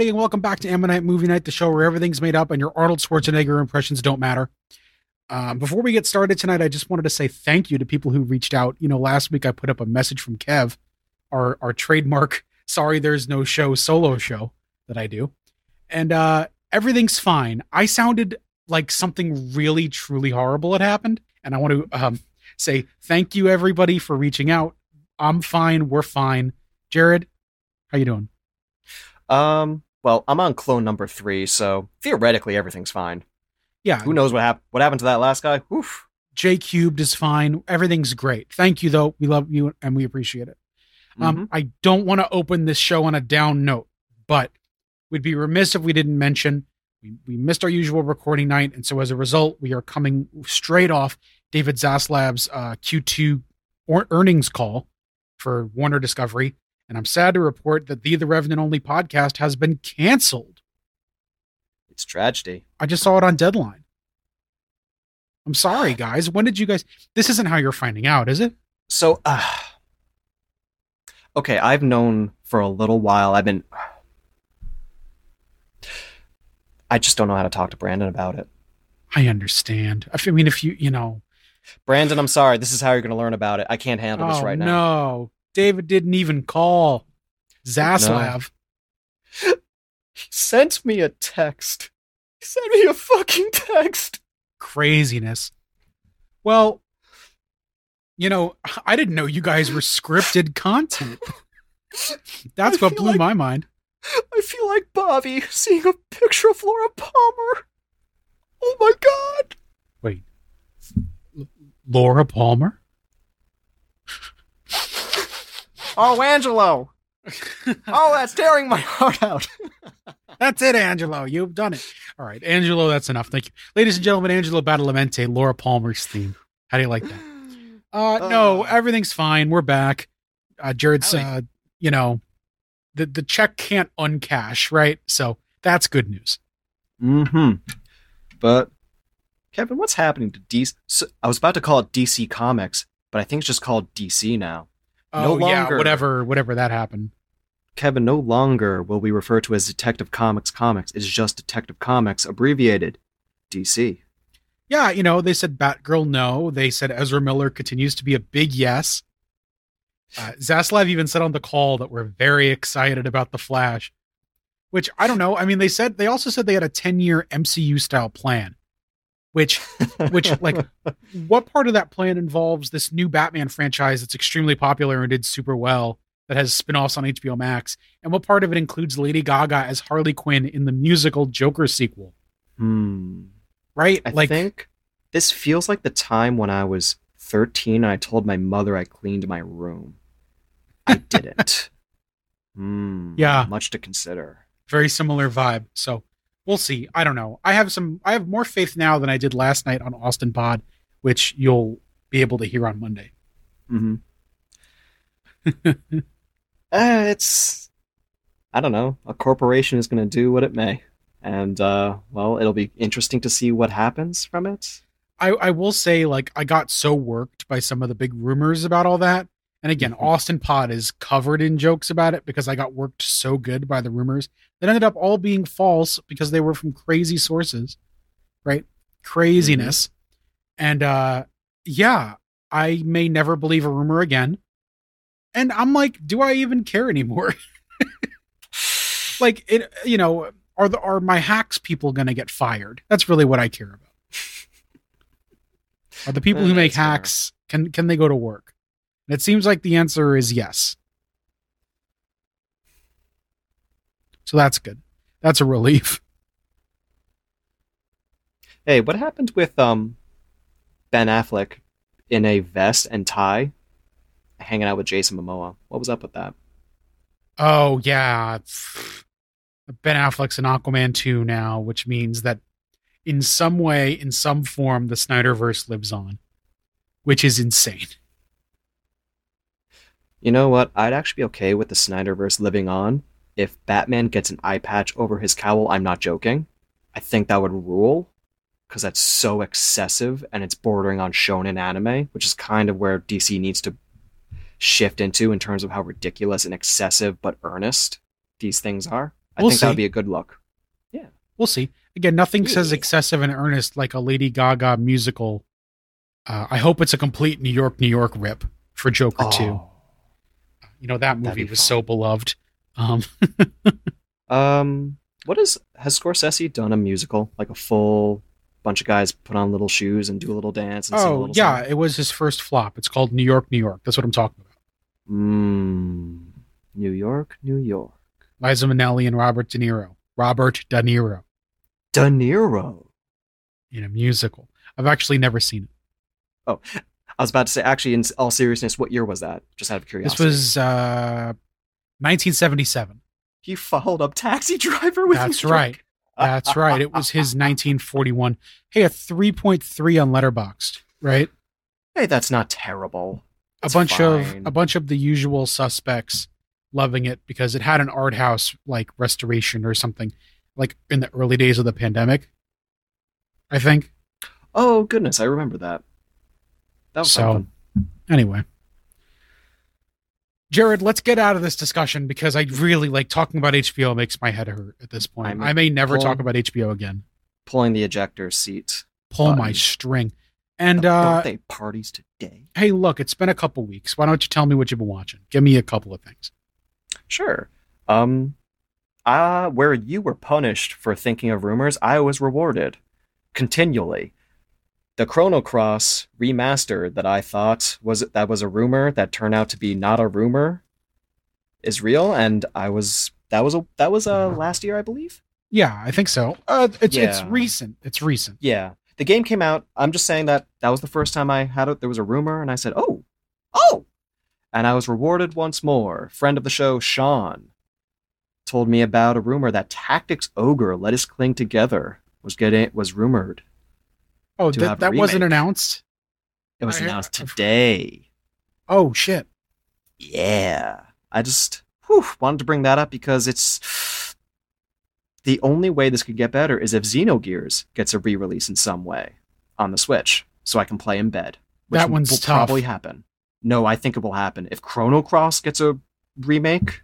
everybody, and welcome back to Ammonite Movie Night, the show where everything's made up and your Arnold Schwarzenegger impressions don't matter. Um, before we get started tonight, I just wanted to say thank you to people who reached out. You know, last week I put up a message from Kev, our our trademark "Sorry, there's no show" solo show that I do, and uh, everything's fine. I sounded like something really truly horrible had happened, and I want to um, say thank you everybody for reaching out. I'm fine. We're fine. Jared, how you doing? Um, well, I'm on clone number three, so theoretically everything's fine. Yeah. Who knows what happened? What happened to that last guy? Oof. J cubed is fine. Everything's great. Thank you though. We love you and we appreciate it. Um, Mhm. I don't want to open this show on a down note, but we'd be remiss if we didn't mention we, we missed our usual recording night, and so as a result, we are coming straight off David Zaslav's uh, Q2 or- earnings call for Warner Discovery, and I'm sad to report that the The Revenant Only podcast has been canceled. It's tragedy. I just saw it on Deadline. I'm sorry, guys. When did you guys? This isn't how you're finding out, is it? So, uh, okay, I've known for a little while. I've been. I just don't know how to talk to Brandon about it. I understand. I mean, if you, you know, Brandon, I'm sorry. This is how you're going to learn about it. I can't handle this oh right now. no, David didn't even call Zaslav. He sent me a text. He sent me a fucking text. Craziness. Well, you know, I didn't know you guys were scripted content. That's what blew like- my mind. I feel like Bobby seeing a picture of Laura Palmer. Oh my god. Wait, L- Laura Palmer? Oh, Angelo. Oh, that's tearing my heart out. That's it, Angelo. You've done it. All right, Angelo, that's enough. Thank you. Ladies and gentlemen, Angelo Badalamenti, Laura Palmer's theme. How do you like that? Uh, no, Uh. everything's fine. We're back. Uh, Jared's, Howdy. uh, you know, the, the check can't uncash, right? So that's good news. Mm-hmm. But Kevin, what's happening to DC? So, I was about to call it DC Comics, but I think it's just called DC now. Oh, No yeah, longer. whatever, whatever that happened. Kevin, no longer will we refer to as Detective Comics Comics. It's just Detective Comics, abbreviated DC. Yeah, you know, they said Batgirl no. They said Ezra Miller continues to be a big yes. Uh, Zaslav even said on the call that we're very excited about the Flash, which I don't know. I mean, they said they also said they had a ten year MCU style plan, which which like what part of that plan involves this new Batman franchise that's extremely popular and did super well that has spin-offs on HBO Max, and what part of it includes Lady Gaga as Harley Quinn in the musical Joker sequel, hmm. right? I like think this feels like the time when I was 13 and I told my mother I cleaned my room. I didn't. Hmm. Yeah. Much to consider. very similar vibe. So we'll see. I don't know. I have some. I have more faith now than I did last night on Austin Pod, which you'll be able to hear on Monday. Mm-hmm. uh, it's I don't know. A corporation is going to do what it may, and uh, well, it'll be interesting to see what happens from it. I, I will say, like, I got so worked by some of the big rumors about all that. And again, Mhm. Austin Pod is covered in jokes about it because I got worked so good by the rumors that ended up all being false because they were from crazy sources, right? Craziness. And uh yeah, I may never believe a rumor again. And I'm like, do I even care anymore? like it you know, are the are my hacks people going to get fired? That's really what I care about. Are the people who make that's fair. hacks can can they go to work? And it seems like the answer is yes. So that's good. That's a relief. Hey, what happened with um Ben Affleck in a vest and tie, hanging out with Jason Momoa? What was up with that? Oh yeah. Ben Affleck's in Aquaman 2 now, which means that in some way, in some form, the Snyderverse lives on. Which is insane. You know what? I'd actually be okay with the Snyderverse living on if Batman gets an eye patch over his cowl. I'm not joking. I think that would rule because that's so excessive and it's bordering on shonen anime, which is kind of where DC needs to shift into in terms of how ridiculous and excessive but earnest these things are. I We'll think that would be a good look. Yeah. We'll see. Again, nothing says excessive and earnest like a Lady Gaga musical. Uh, I hope it's a complete New York, New York rip for Joker 2. Oh. You know, that movie was fun. so beloved. Um, Um, what is has Scorsese done a musical like a full bunch of guys put on little shoes and do a little dance? And sing a oh, little yeah, it was his first flop. It's called New York, New York. That's what I'm talking about. Mmm. New York, New York. Liza Minnelli and Robert De Niro. Robert De Niro De Niro. in a musical. I've actually never seen it. I was about to say, actually, in all seriousness, what year was that? Just out of curiosity. This was uh, 1977. He followed up Taxi Driver with. That's right. That's right. It was his 1941. Hey, a 3.3 on Letterboxd, right? Hey, that's not terrible. a It's bunch of a bunch of the usual suspects loving it because it had an art house like restoration or something like in the early days of the pandemic. I think. Oh goodness, I remember that. That was So- something. Anyway. Jared, let's get out of this discussion because I really like talking about HBO makes my head hurt at this point. I'm I may never pull- talk about HBO again. Pulling the ejector seat. Pull my string. And The uh birthday parties today. hey, look, it's been a couple weeks. Why don't you tell me what you've been watching? Give me a couple of things. Sure. Um, uh, where you were punished for thinking of rumors, I was rewarded continually. The Chrono Cross remaster that I thought was that was a rumor that turned out to be not a rumor is real, and I was that was a that was a last year, I believe. Yeah, I think so. Uh it's it's recent. It's recent. Yeah, the game came out. I'm just saying that that was the first time I had it. There was a rumor, and I said, "Oh, oh," and I was rewarded once more. Friend of the show, Sean, told me about a rumor that Tactics Ogre Let Us Cling Together was getting was rumored. Oh, to that, wasn't announced. It was I- announced I've- today. Oh shit. Yeah, I just whew, wanted to bring that up because it's the only way this could get better is if Xenogears gets a re-release in some way on the Switch, so I can play in bed. Which That one's will tough. probably happen. No, I think it will happen. If Chrono Cross gets a remake,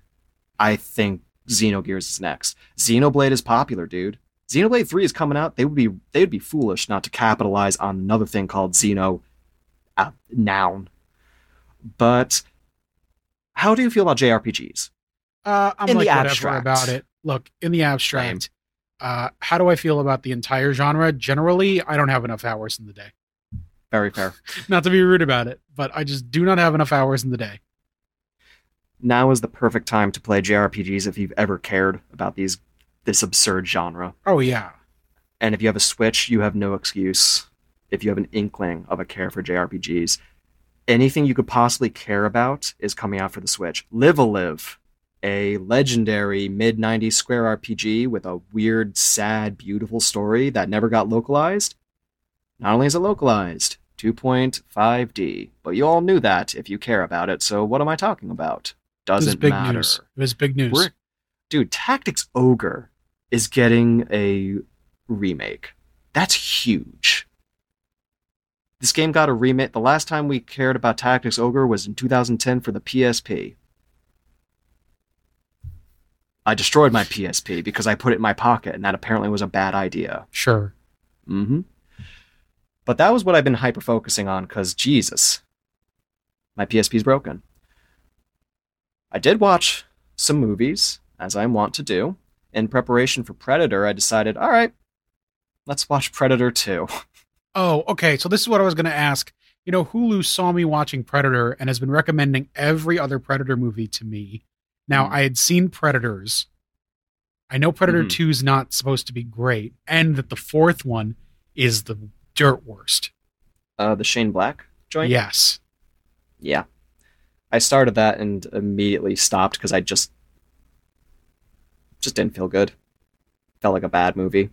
I think Xenogears is next. Xenoblade is popular, dude. Xenoblade 3 is coming out. They would be they would be foolish not to capitalize on another thing called Xeno uh, noun. But how do you feel about JRPGs? Uh, I'm In the like whatever abstract. about it. Look, in the abstract, uh, how do I feel about the entire genre? Generally, I don't have enough hours in the day. Very fair. Not to be rude about it, but I just do not have enough hours in the day. Now is the perfect time to play JRPGs if you've ever cared about these this absurd genre. Oh yeah, And if you have a Switch, you have no excuse. If you have an inkling of a care for JRPGs, anything you could possibly care about is coming out for the Switch. Live a Live, a legendary mid 90s Square RPG with a weird, sad, beautiful story that never got localized. Not only is it localized, 2.5D, but you all knew that if you care about it, so what am I talking about? it was Doesn't big matter. news. It was big news. We're, dude, Tactics Ogre is getting a remake. That's huge. This game got a remake. The last time we cared about Tactics Ogre was in 2010 for the PSP. I destroyed my PSP because I put it in my pocket, and that apparently was a bad idea. Sure. Mm-hmm. But that was what I've been hyper focusing on because Jesus, my PSP's broken. I did watch some movies, as I want to do. In preparation for Predator, I decided, all right, let's watch Predator 2. Oh, okay. So this is what I was going to ask. You know, Hulu saw me watching Predator and has been recommending every other Predator movie to me. Now, Mhm. I had seen Predators. I know Predator Mhm. 2 is not supposed to be great, and that the fourth one is the dirt worst. Uh, the Shane Black joint? Yes. Yeah. I started that and immediately stopped because I just just didn't feel good. Felt like a bad movie.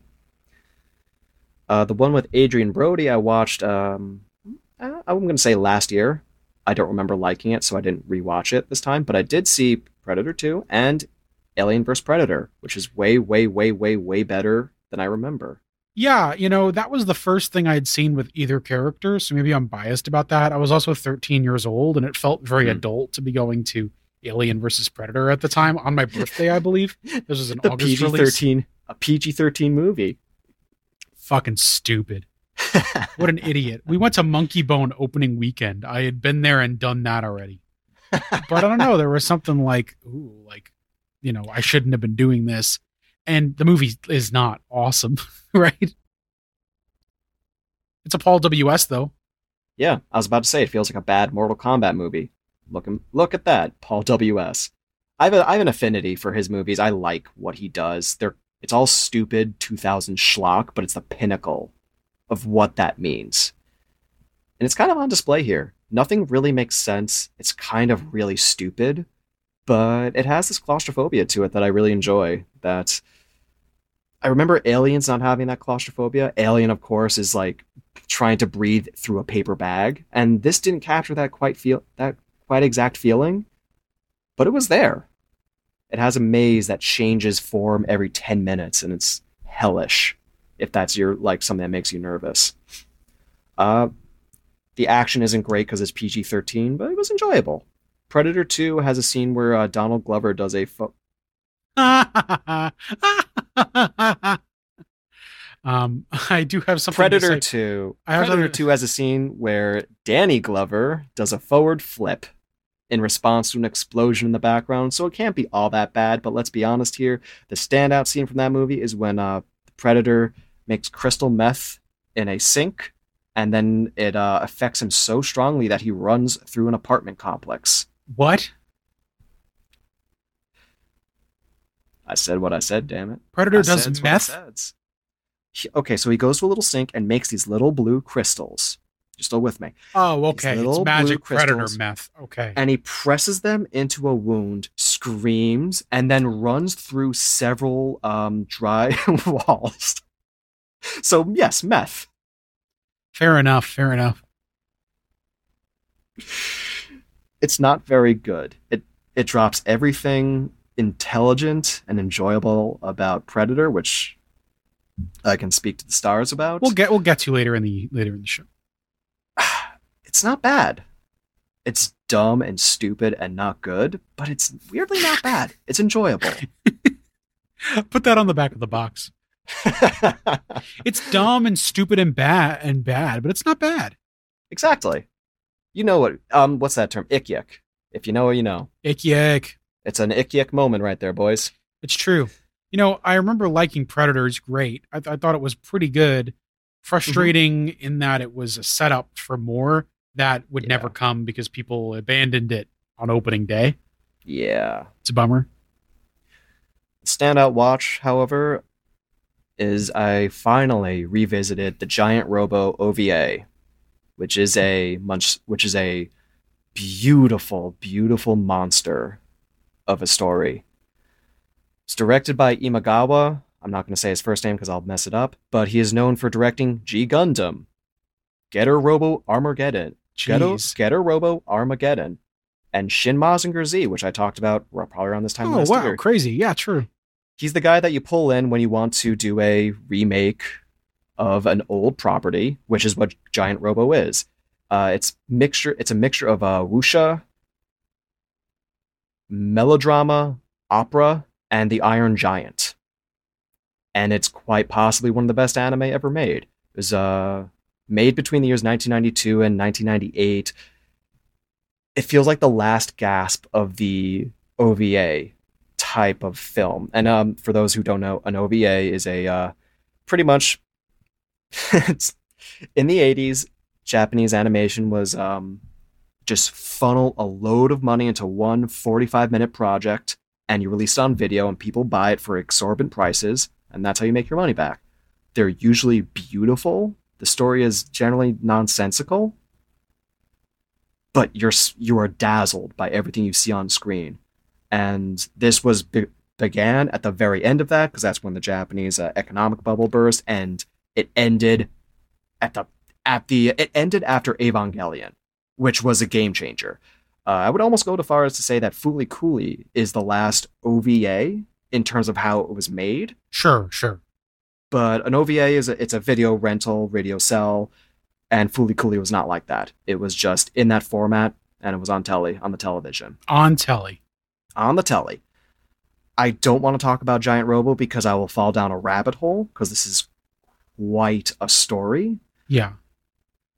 Uh, the one with Adrien Brody, I watched. Um, uh, I'm going to say last year. I don't remember liking it, so I didn't rewatch it this time. But I did see Predator 2 and Alien vs Predator, which is way, way, way, way, way better than I remember. Yeah, you know, that was the first thing I had seen with either character, so maybe I'm biased about that. I was also 13 years old and it felt very Hmm. adult to be going to Alien versus Predator at the time on my birthday, I believe. This was an The August PG release. thirteen, a PG thirteen movie. Fucking stupid. What an idiot. We went to Monkeybone opening weekend. I had been there and done that already. But I don't know. There was something like, ooh, like, you know, I shouldn't have been doing this. And the movie is not awesome, right? It's a Paul W.S. though. Yeah, I was about to say it feels like a bad Mortal Kombat movie. Look, him- look at that, Paul W.S. I have, a, I have an affinity for his movies. I like what he does. They're it's all stupid 2000 schlock, but it's the pinnacle of what that means. And it's kind of on display here. Nothing really makes sense. It's kind of really stupid, but it has this claustrophobia to it that I really enjoy. That I remember Aliens not having that claustrophobia. Alien, of course, is like trying to breathe through a paper bag, and this didn't capture that quite feel that quite exact feeling, but it was there. It has a maze that changes form every 10 minutes, and it's hellish if that's your like something that makes you nervous. Uh, the action isn't great because it's PG 13, but it was enjoyable. Predator 2 has a scene where uh, Donald Glover does a. Fo- um, I do have something. Predator. 2. I have Predator 2 has a scene where Danny Glover does a forward flip in response to an explosion in the background, so it can't be all that bad, but let's be honest here. The standout scene from that movie is when uh, the Predator makes crystal meth in a sink, and then it uh, affects him so strongly that he runs through an apartment complex. What? I said what I said, damn it. Predator I does meth? He- Okay, so he goes to a little sink and makes these little blue crystals. You're still with me. Oh, okay. It's magic predator meth. Okay. and he presses them into a wound, screams, and then runs through several um, dry walls. So yes, meth. Fair enough. Fair enough. It's not very good. It it drops everything intelligent and enjoyable about Predator, which I can speak to the stars about. We'll get we'll get to later in the later in the show. it's not bad. It's dumb and stupid and not good, but it's weirdly not bad. It's enjoyable. Put that on the back of the box. It's dumb and stupid and bad and bad, but it's not bad. Exactly. You know what? Um, what's that term? Ick yuck. If you know, you know. Ick. It's an ick yuck moment right there, boys. It's true. You know, I remember liking Predators great. I, th- I thought it was pretty good. Mm-hmm. Frustrating in that it was a setup for more that would Yeah. never come because people abandoned it on opening day. Yeah. It's a bummer. Standout watch, however, is I finally revisited the Giant Robo OVA, which is a munch, which is a beautiful, beautiful monster of a story. It's directed by Imagawa. I'm not going to say his first name because I'll mess it up, but he is known for directing G Gundam, Getter Robo Armageddon, Getter, Getter Robo Armageddon, and Shin Mazinger Z, which I talked about probably around this time Oh last wow, year. crazy. Yeah, true. He's the guy that you pull in when you want to do a remake of an old property, which is what Giant Robo is. Uh, it's mixture. It's a mixture of uh, wuxia, melodrama, opera, and the Iron Giant. And it's quite possibly one of the best anime ever made. It was uh, made between the years 1992 and 1998. It feels like the last gasp of the OVA type of film. And um, for those who don't know, an OVA is a uh, pretty much in the 80s. Japanese animation was um, just funnel a load of money into one 45 minute project, and you release it on video, and people buy it for exorbitant prices, and that's how you make your money back. They're usually beautiful. The story is generally nonsensical, but you're you are dazzled by everything you see on screen and this was be- began at the very end of that because that's when the Japanese uh, economic bubble burst, and it ended at the at the it ended after Evangelion, which was a game changer. Uh, I would almost go to far as to say that Fooly Cooly is the last OVA in terms of how it was made. Sure, sure. But an OVA is a, it's a video rental, radio sell, and Fooly Cooly was not like that. It was just in that format, and it was on telly on the television. On telly. on the telly. I don't want to talk about Giant Robo because I will fall down a rabbit hole because this is quite a story. Yeah.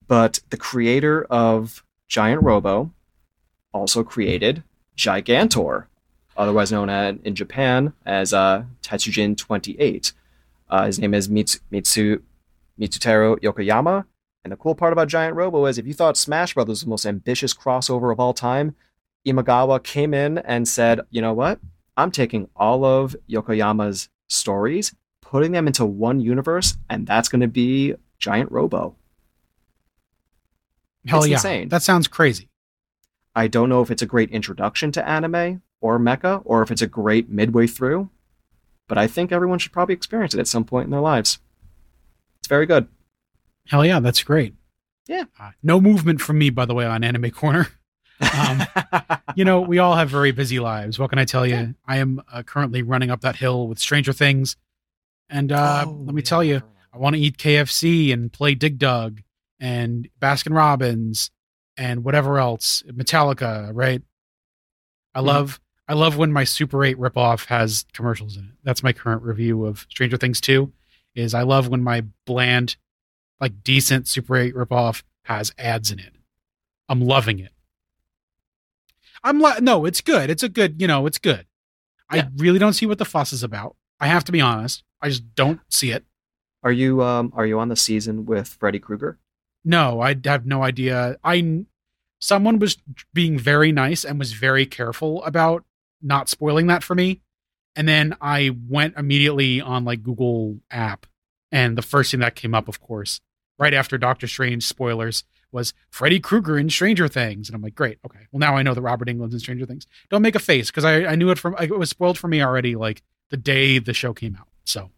But the creator of Giant Robo also created Gigantor, otherwise known as, in Japan as uh, Tetsujin 28. Uh, his name is Mitsu, Mitsu Mitsutaro Yokoyama. And the cool part about Giant Robo is if you thought Smash Brothers was the most ambitious crossover of all time, Imagawa came in and said, you know what? I'm taking all of Yokoyama's stories, putting them into one universe, and that's going to be Giant Robo. Hell It's yeah. insane. That sounds crazy. I don't know if it's a great introduction to anime or mecha, or if it's a great midway through, but I think everyone should probably experience it at some point in their lives. It's very good. Hell yeah, that's great. Yeah. Uh, no movement from me, by the way, on Anime Corner. Um, you know, we all have very busy lives. What can I tell you? I am uh, currently running up that hill with Stranger Things. And uh, Oh, let me tell you, I want to eat KFC and play Dig Dug and Baskin Robbins and whatever else, Metallica, right? I Mhm. love I love when my Super 8 ripoff has commercials in it. That's my current review of Stranger Things 2 is I love when my bland like decent Super 8 ripoff has ads in it. I'm loving it. I'm li- no, it's good. It's a good, you know, it's good. Yeah. I really don't see what the fuss is about. I have to be honest. I just don't see it. Are you um are you on the season with Freddy Krueger? No, I have no idea. I someone was being very nice and was very careful about not spoiling that for me. And then I went immediately on like Google app and the first thing that came up of course, right after Doctor Strange spoilers was Freddy Krueger in Stranger Things and I'm like, "Great. Okay. Well, now I know that Robert Englund's in Stranger Things." Don't make a face cuz I I knew it from it was spoiled for me already like the day the show came out. So,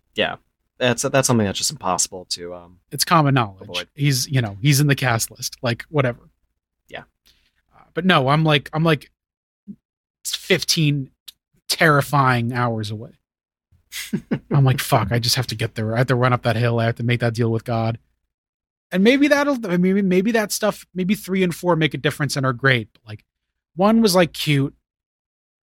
That's that's something that's just impossible to um it's common knowledge. Avoid. He's, you know, he's in the cast list, like whatever. Yeah. Uh, but no, I'm like, I'm like 15 terrifying hours away. I'm like, fuck, I just have to get there. I have to run up that hill. I have to make that deal with God. And maybe that'll, maybe, maybe that stuff, maybe three and four make a difference and are great. But like one was like cute.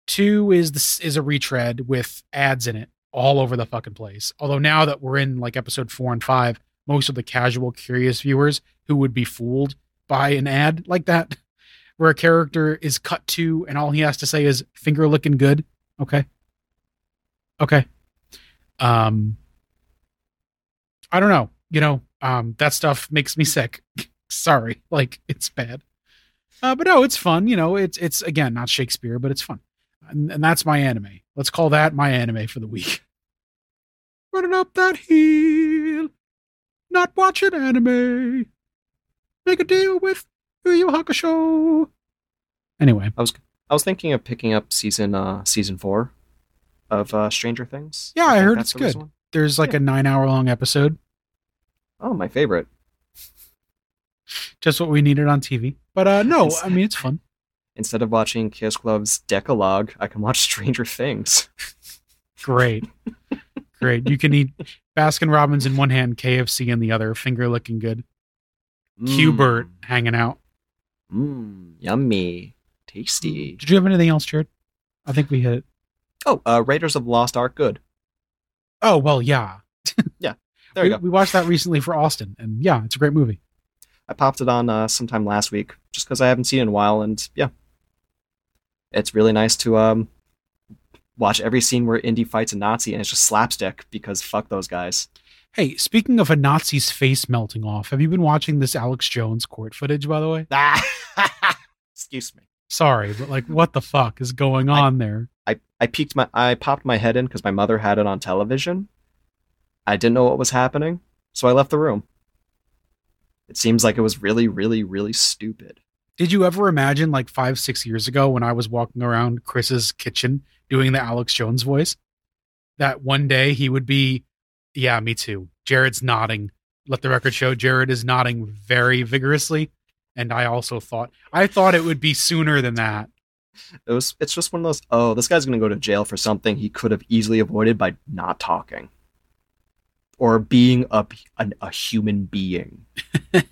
Two is this is a retread with ads in it all over the fucking place. Although now that we're in like episode four and five, most of the casual, curious viewers who would be fooled by an ad like that, where a character is cut to and all he has to say is finger looking good. Okay. Okay. Um, I don't know. You know, um, that stuff makes me sick. Sorry. Like it's bad. Uh, but no, it's fun. You know, it's, it's again, not Shakespeare, but it's fun. And, and that's my anime. Let's call that my anime for the week. Running up that hill, not watching anime. Make a deal with Yu Yu Hakusho. Anyway, I was I was thinking of picking up season uh season four of uh Stranger Things. Yeah, I think heard it's the good. one. there's like a nine hour long episode, Oh, my favorite. just what we needed on TV. But uh no, I mean it's fun. Instead of watching Kieślowski's Decalogue, I can watch Stranger Things. Great. Great. You can eat Baskin Robbins in one hand, KFC in the other, finger looking good. Hubert hanging out. Mmm, yummy. Tasty. Did you have anything else, Jared? I think we hit it. Oh, uh, Raiders of the Lost Ark, good. Oh well, yeah. Yeah. There we, go. we watched that recently for Austin, and yeah, it's a great movie. I popped it on uh, sometime last week just because I haven't seen it in a while, and yeah, it's really nice to um watch every scene where Indy fights a Nazi and it's just slapstick because fuck those guys. Hey, speaking of a Nazi's face melting off, have you been watching this Alex Jones court footage? By the way, excuse me. sorry, but like, what the fuck is going I- on there? I I peeked my I popped my head in because my mother had it on television. I didn't know what was happening, so I left the room. It seems like it was really, really, really stupid. Did you ever imagine, like five, six years ago, when I was walking around Chris's kitchen doing the Alex Jones voice, that one day he would be, yeah, me too. Jared's nodding. Let the record show Jared is nodding very vigorously. And I also thought, I thought it would be sooner than that. It was it's just one of those oh, this guy's gonna go to jail for something he could have easily avoided by not talking. Or being a an, a human being.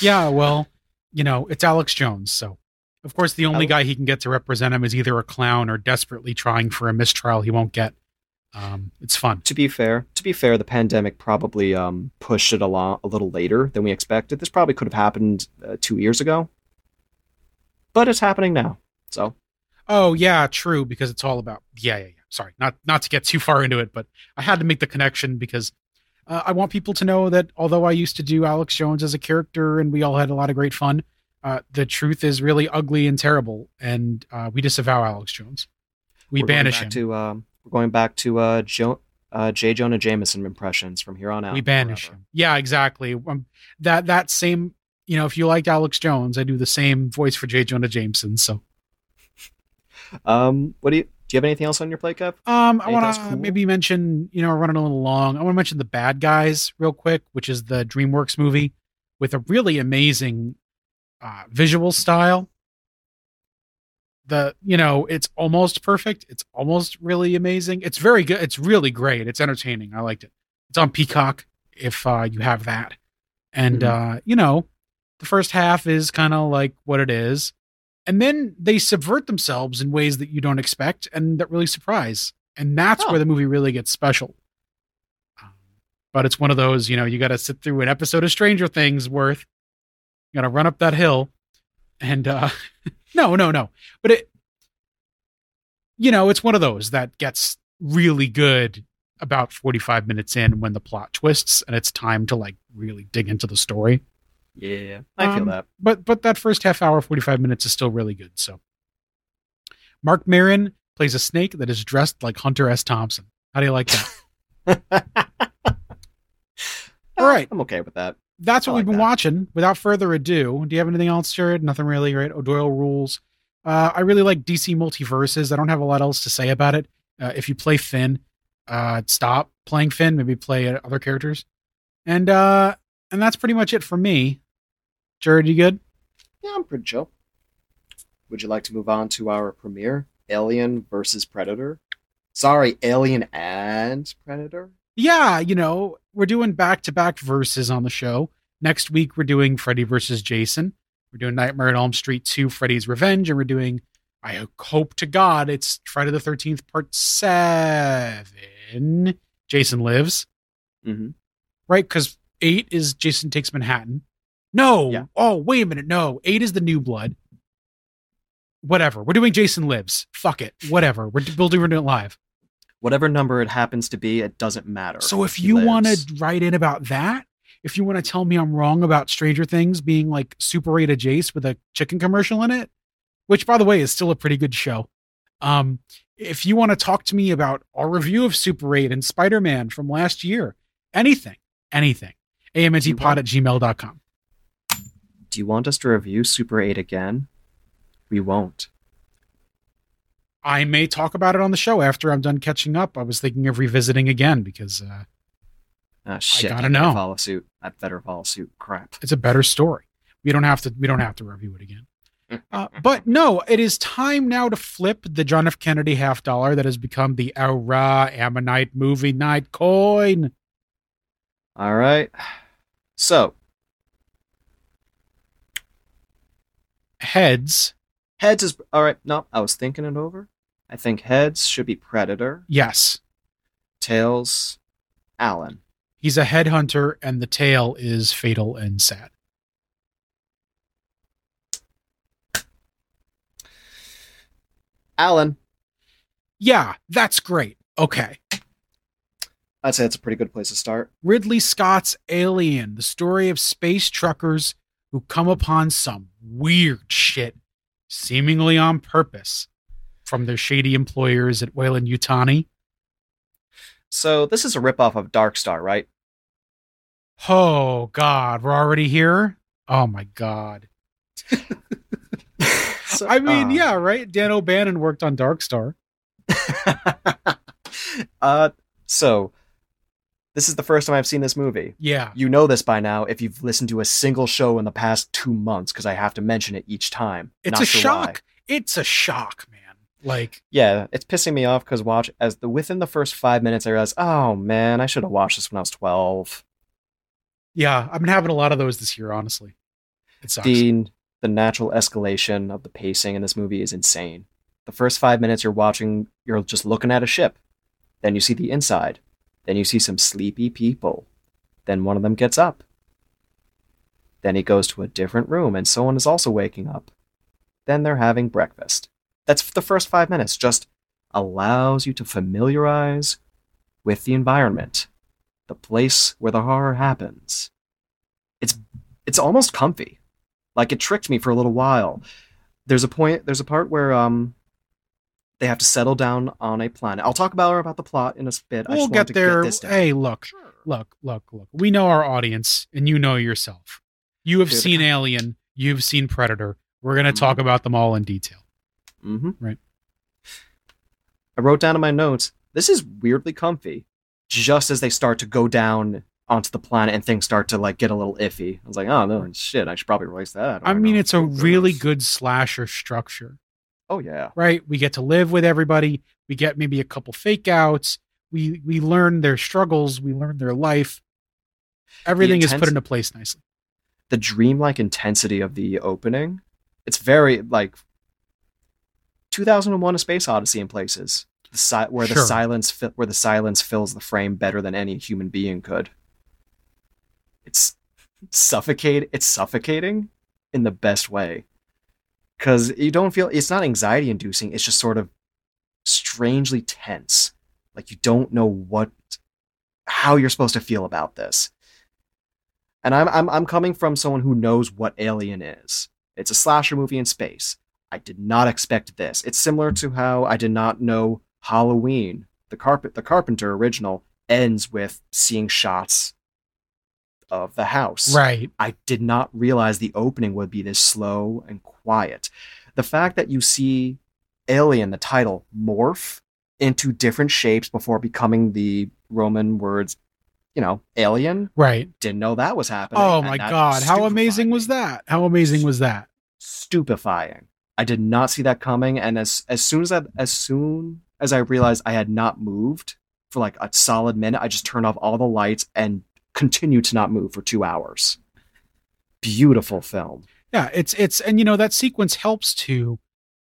Yeah, well, you know, it's Alex Jones, so Of course, the only guy he can get to represent him is either a clown or desperately trying for a mistrial he won't get. Um, it's fun. To be fair, to be fair, the pandemic probably um, pushed it along a little later than we expected. This probably could have happened uh, two years ago, but it's happening now. So Oh yeah, true. Because it's all about yeah, yeah, yeah. Sorry, not not to get too far into it, but I had to make the connection because uh, I want people to know that although I used to do Alex Jones as a character and we all had a lot of great fun, uh, the truth is really ugly and terrible, and uh, we disavow Alex Jones. We we're banish him. To um, we're going back to uh, jo- uh, J. Jonah Jameson impressions from here on out. we banish forever. him. Yeah, exactly. Um, that that same. You know, if you liked Alex Jones, I do the same voice for J. Jonah Jameson. So, Um, what do you do? You have anything else on your plate, Kev? um, I want to cool? maybe mention. You know, we're running a little long. I want to mention the Bad Guys real quick, which is the DreamWorks movie with a really amazing uh, visual style. The you know, it's almost perfect. It's almost really amazing. It's very good. It's really great. It's entertaining. I liked it. It's on Peacock if uh, you have that. And Mhm. uh, you know, the first half is kind of like what it is. And then they subvert themselves in ways that you don't expect and that really surprise. And that's Oh. where the movie really gets special. Um, But it's one of those, you know, you got to sit through an episode of Stranger Things worth. You got to run up that hill. And uh no, no, no. But it you know, it's one of those that gets really good about 45 minutes in when the plot twists and it's time to like really dig into the story Yeah, I feel Um, that. but but that first half hour 45 minutes is still really good so. Marc Maron plays a snake that is dressed like hunter s. Thompson. How do you like that? All right. I'm okay with that. that's what I we've been that. watching. Without further ado do you have anything else jared? Nothing really right? O'doyle rules. Uh, i really like dc MultiVersus. I don't have a lot else to say about it. Uh, if you play finn uh, stop playing finn. Maybe play other characters. And uh and that's pretty much it for me jared you good Yeah, I'm pretty chill. Would you like to move on to our premiere, Alien versus Predator? Sorry, Alien and Predator. yeah, you know, we're doing back to back verses on the show. Next week, we're doing Freddy versus Jason. We're doing Nightmare on Elm Street 2, Freddy's Revenge. And we're doing, I hope to God, it's Friday the 13th, part seven. Jason Lives, Mm-hmm. right? Because eight is Jason Takes Manhattan. No. Yeah. Oh, wait a minute. No. Eight is the new blood. Whatever. We're doing Jason Lives. Fuck it. Whatever. We're, we'll do it live. Whatever number it happens to be, it doesn't matter. So if you want to write in about that, if you want to tell me I'm wrong about Stranger Things being like Super 8 Jace with a chicken commercial in it, which by the way is still a pretty good show. Um, if you want to talk to me about our review of Super 8 and Spider-Man from last year, anything, anything, amntpod at gmail.com. do you want us to review Super 8 again? We won't. I may talk about it on the show after I'm done catching up. I was thinking of revisiting again because uh, Ah, shit. gotta I know. Follow suit. I better follow suit. Crap. it's a better story. We don't have to. We don't have to review it again. Uh, but no, it is time now to flip the John F. Kennedy half dollar that has become the Aura Ammonite movie night coin. All right. So, Heads, heads is. All right. No, I was thinking it over. I think heads should be Predator. yes, Tails, Alan. he's a headhunter, and the tail is fatal and sad. Alan. Yeah, that's great. Okay. I'd say it's a pretty good place to start. Ridley Scott's Alien, the story of space truckers who come upon some weird shit, seemingly on purpose, from their shady employers at Weyland-Yutani. So this is a ripoff of Dark Star, right? Oh God, we're already here. Oh my God. So- I mean, uh, yeah, right. Dan O'Bannon worked on Dark Star. uh, so this is the first time I've seen this movie. Yeah, You know this by now if you've listened to a single show in the past two months, because I have to mention it each time. it's Not a sure why. shock. It's a shock, man. Like, Yeah, it's pissing me off because watch as the within the first five minutes I realized, oh man, I should have watched this when I was twelve. yeah, I've been having a lot of those this year. Honestly, it sucks. The the natural escalation of the pacing in this movie is insane. The first five minutes you're watching, you're just looking at a ship. Then you see the inside. Then you see some sleepy people. Then one of them gets up. Then he goes to a different room and someone is also waking up. Then they're having breakfast. That's the first five minutes, just allows you to familiarize with the environment, the place where the horror happens. It's it's almost comfy. Like it tricked me for a little while. There's a point there's a part where um they have to settle down on a planet. I'll talk about about the plot in a bit. I We'll just get to there. this hey, look, look, look, look. We know our audience, and you know yourself. You have Dude. seen Alien. You've seen Predator. We're going to Mhm. talk about them all in detail. Mm-hmm. Right. I wrote down in my notes, this is weirdly comfy. Just as they start to go down onto the planet and things start to like get a little iffy. I was like, oh no, shit, I should probably release that. I don't mean, know. it's a really good slasher structure, Oh yeah. right? We get to live with everybody. We get maybe a couple fake outs. We we learn their struggles. We learn their life. Everything is put into place nicely. The dreamlike intensity of the opening. It's very like 2001: A Space Odyssey in places. The si- where the Sure. silence fi- where the silence fills the frame better than any human being could. It's suffocate. It's suffocating in the best way because you don't feel it's not anxiety inducing. It's just sort of strangely tense. Like you don't know what how you're supposed to feel about this. And I'm I'm I'm coming from someone who knows what Alien is. It's a slasher movie in space. I did not expect this. It's similar to how I did not know Halloween, the carpet the Carpenter original ends with seeing shots of the house. Right. I did not realize the opening would be this slow and quiet. The fact that you see Alien, the title, morph into different shapes before becoming the Roman words, you know, alien, Right. didn't know that was happening. Oh my god, how amazing was that? How amazing was that? Stupefying. I did not see that coming, and as as soon as I, as soon as I realized I had not moved for like a solid minute, I just turned off all the lights and continued to not move for two hours. Beautiful film. Yeah, it's it's and you know that sequence helps to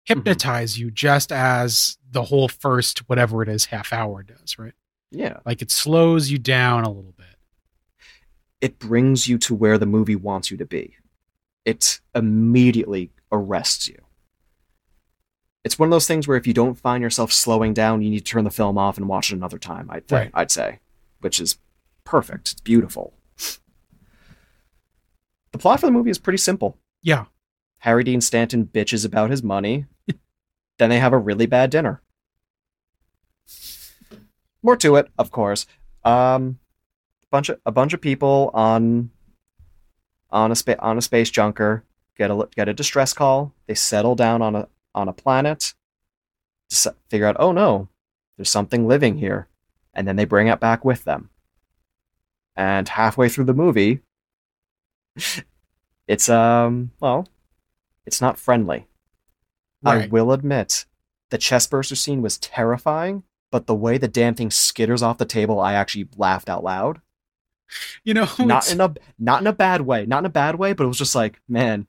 Mm-hmm. hypnotize you just as the whole first whatever it is half hour does, right? Yeah. Like it slows you down a little bit. it brings you to where the movie wants you to be. It immediately arrests you. It's one of those things where if you don't find yourself slowing down, you need to turn the film off and watch it another time. I'd Right. I'd say, which is perfect. It's beautiful. The plot for the movie is pretty simple. Yeah. Harry Dean Stanton bitches about his money. then they have a really bad dinner. More to it, of course. Um, bunch of a bunch of people on on a spa- on a space junker get a get a distress call. They settle down on a on a planet. Figure out, oh no, there's something living here, and then they bring it back with them. And halfway through the movie, it's um well, it's not friendly. I will admit, the chestburster scene was terrifying, but the way the damn thing skitters off the table, I actually laughed out loud. You know, Not it's- in a not in a bad way, not in a bad way, but it was just like, man,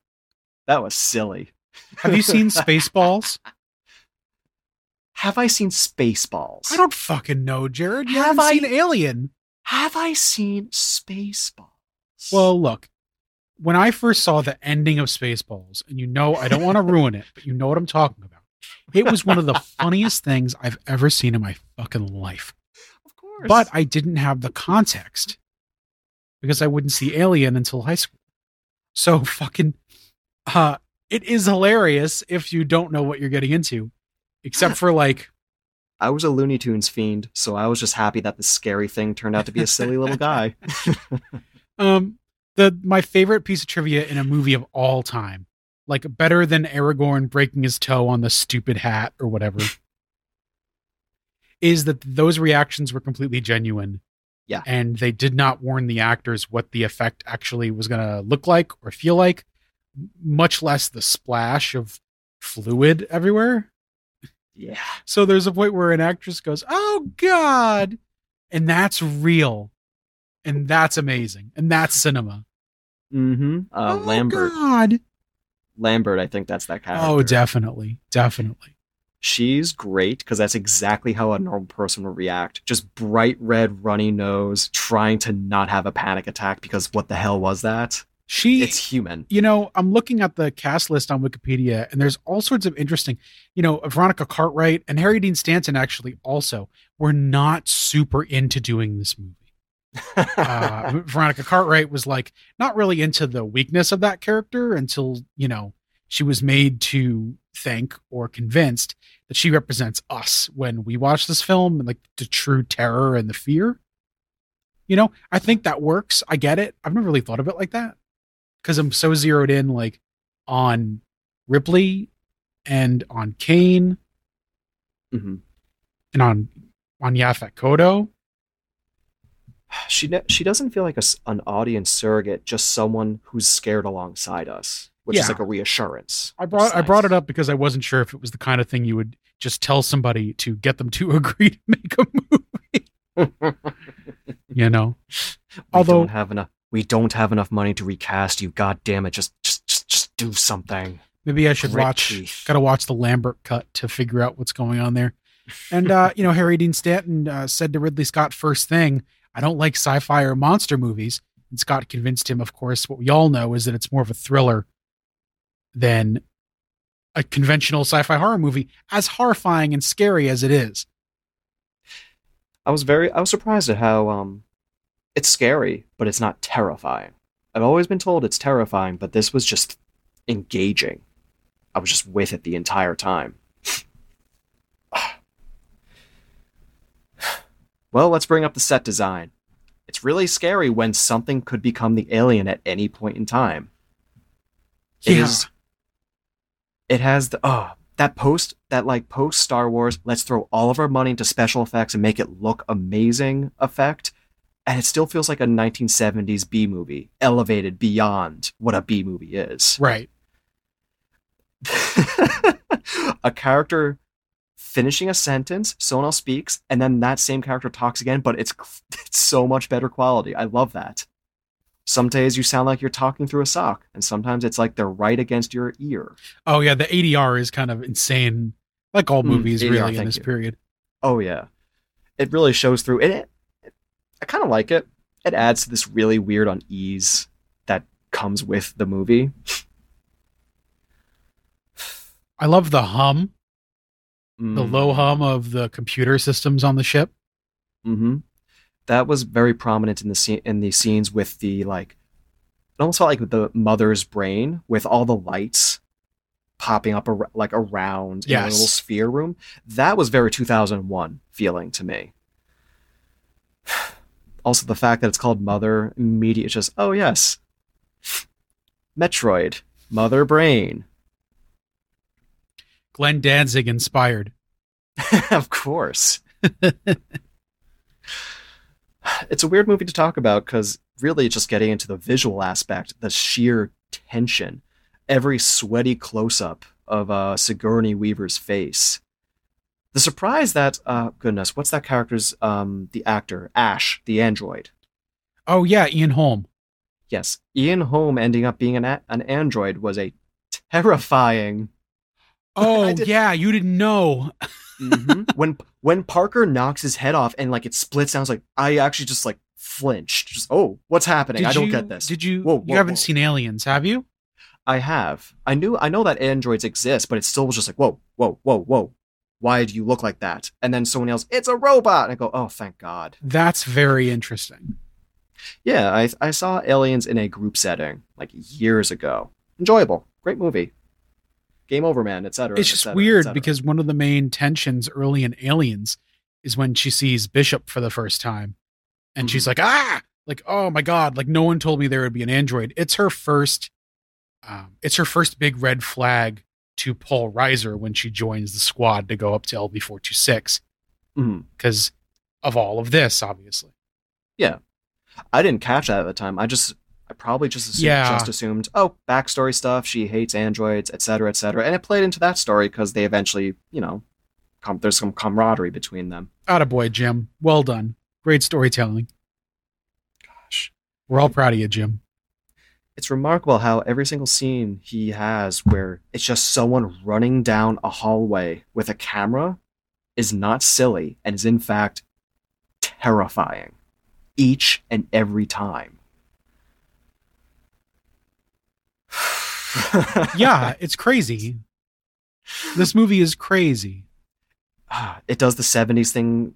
that was silly. have you seen Spaceballs? Have I seen Spaceballs? I don't fucking know, Jared. You Have haven't I- seen Alien. Have I seen Spaceballs? Well, look, when I first saw the ending of Spaceballs, and you know I don't want to ruin it, but you know what I'm talking about. It was one of the funniest things I've ever seen in my fucking life. of course. But I didn't have the context because I wouldn't see Alien until high school. So fucking uh it is hilarious if you don't know what you're getting into. Except for like I was a Looney Tunes fiend, so I was just happy that the scary thing turned out to be a silly little guy. um the my favorite piece of trivia in a movie of all time. Like better than Aragorn breaking his toe on the stupid hat or whatever. is that those reactions were completely genuine. Yeah. And they did not warn the actors what the effect actually was going to look like or feel like, much less the splash of fluid everywhere. yeah. So there's a point where an actress goes, "Oh God," and that's real, and that's amazing, and that's cinema. Mm-hmm. Uh, oh Lambert. God. Lambert, I think that's that character. Oh, definitely, definitely. She's great because that's exactly how a normal person would react. Just bright red, runny nose, trying to not have a panic attack because what the hell was that? She It's human. you know, I'm looking at the cast list on Wikipedia, and there's all sorts of interesting, you know, Veronica Cartwright and Harry Dean Stanton actually also were not super into doing this movie. Uh, Veronica Cartwright was like not really into the weakness of that character until, you know, she was made to think or convinced that she represents us when we watch this film and like the true terror and the fear. You know, I think that works. I get it. I've never really thought of it like that because I'm so zeroed in like on Ripley and on Kane hmm and on on Yaphet Kotto. She ne- she doesn't feel like a an audience surrogate, just someone who's scared alongside us, which is like a reassurance. I brought I brought it up because I wasn't sure if it was the kind of thing you would just tell somebody to get them to agree to make a movie. You know, we Although- don't have enough. We don't have enough money to recast you. God damn it! Just just just just do something. maybe I should watch. teeth. Got to watch the Lambert cut to figure out what's going on there. And uh, you know, Harry Dean Stanton uh, said to Ridley Scott first thing, "I don't like sci-fi or monster movies." And Scott convinced him, of course, what we all know is that it's more of a thriller than a conventional sci-fi horror movie, as horrifying and scary as it is. I was very I was surprised at how um it's scary, but it's not terrifying. I've always been told it's terrifying, but this was just engaging. I was just with it the entire time. well, let's bring up the set design. It's really scary when something could become the alien at any point in time. It Yeah. is- It has the oh that post that like post Star Wars. Let's throw all of our money into special effects and make it look amazing effect, and it still feels like a 1970s B movie, elevated beyond what a B movie is. Right. a character finishing a sentence, someone else speaks, and then that same character talks again, but it's it's so much better quality. I love that. Some days you sound like you're talking through a sock, and sometimes it's like they're right against your ear. Oh yeah, the ADR is kind of insane, like all Mm, movies ADR, really in this you. period. Oh yeah, it really shows through. And it, I kind of like it. It adds to this really weird unease that comes with the movie. I love the hum, the Mm. low hum of the computer systems on the ship. hmm That was very prominent in the scene in the scenes with the like. It almost felt like the mother's brain with all the lights popping up ar- like around in a little sphere room. That was very 2001 feeling to me. Also, the fact that it's called Mother immediate it's just oh yes, Metroid Mother Brain. Glenn Danzig inspired. of course. it's a weird movie to talk about because really just getting into the visual aspect, the sheer tension, every sweaty close up of uh, Sigourney Weaver's face. The surprise that, uh, goodness, what's that character's, um, the actor, Ash, the android. Oh yeah, Ian Holm. Yes, Ian Holm ending up being an, a- an android was a terrifying Oh yeah, you didn't know. Mhm. when when Parker knocks his head off and like it splits down, I was like, I actually just like flinched. Just oh, what's happening? I don't you, get this. Did you? Whoa, you haven't whoa. seen Aliens, have you? I have. I knew. I know that androids exist, but it still was just like whoa, whoa, whoa, whoa. Why do you look like that? And then someone else, it's a robot. And I go, oh, thank God. That's very interesting. Yeah, I I saw Aliens in a group setting like years ago. Enjoyable, great movie. Game over, man, etc. It's just weird because one of the main tensions early in Aliens is when she sees Bishop for the first time, and she's Mhm. like, ah, like oh my god, like no one told me there would be an android. It's her first, um, it's her first big red flag to Paul Reiser when she joins the squad to go up to LV four two six because of all of this, obviously. Yeah, I didn't catch that at the time. I just, I probably just assumed, Yeah. just assumed, oh, backstory stuff. She hates androids, etc., etc., and it played into that story because they eventually, you know, com- there's some camaraderie between them. Attaboy, Jim. Well done. Great storytelling. Gosh, We're all proud of you, Jim. it's remarkable how every single scene he has where it's just someone running down a hallway with a camera is not silly and is in fact terrifying each and every time. yeah, it's crazy. This movie is crazy. Ah, it does the 70s thing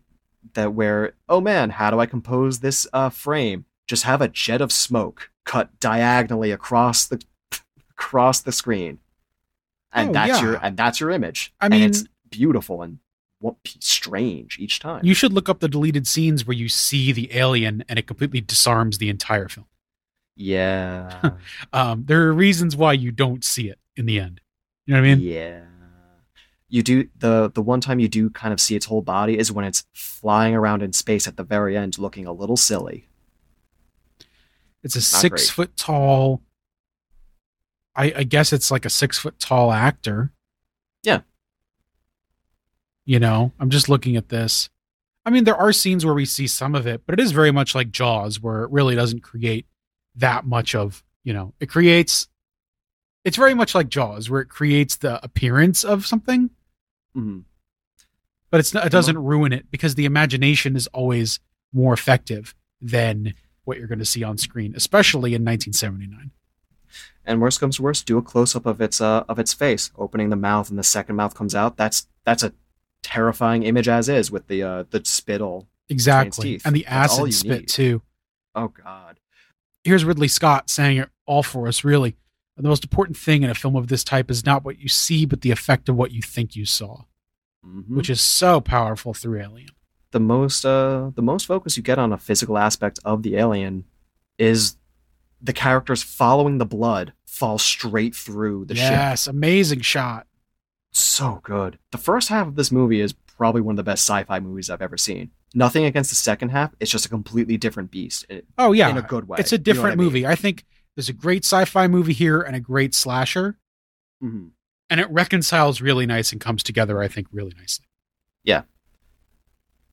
that where oh man, how do I compose this uh, frame? Just have a jet of smoke cut diagonally across the across the screen. And Oh, that's yeah. your and that's your image. I and mean- it's beautiful and what strange each time. You should look up the deleted scenes where you see the alien and it completely disarms the entire film. Yeah. Um, there are reasons why you don't see it in the end. You know what I mean? yeah. You do the the one time you do kind of see its whole body is when it's flying around in space at the very end looking a little silly. It's a Not six great. foot tall. I, I guess it's like a six foot tall actor. Yeah. You know, I'm just looking at this. I mean, there are scenes where we see some of it, but it is very much like Jaws, where it really doesn't create that much of, you know, it creates. It's very much like Jaws, where it creates the appearance of something, Mhm. but it's not, it doesn't ruin it because the imagination is always more effective than what you're going to see on screen, especially in 1979. And worst comes to worst, do a close up of its uh of its face, opening the mouth and the second mouth comes out. That's that's a terrifying image as is with the uh the spittle. Exactly. And the acid spit need. too. Oh god. Here's Ridley Scott saying it all for us, really. The most important thing in a film of this type is not what you see, but the effect of what you think you saw, Mhm. which is so powerful through Alien. the most uh the most focus you get on a physical aspect of the alien is the characters following the blood fall straight through the ship. yes, amazing shot. So good. The first half of this movie is probably one of the best sci-fi movies I've ever seen. Nothing against the second half. It's just a completely different beast in, Oh yeah, in a good way. it's a You know different I mean? movie. I think there's a great sci-fi movie here and a great slasher, Mhm. and it reconciles really nice and comes together. I think really nicely. Yeah.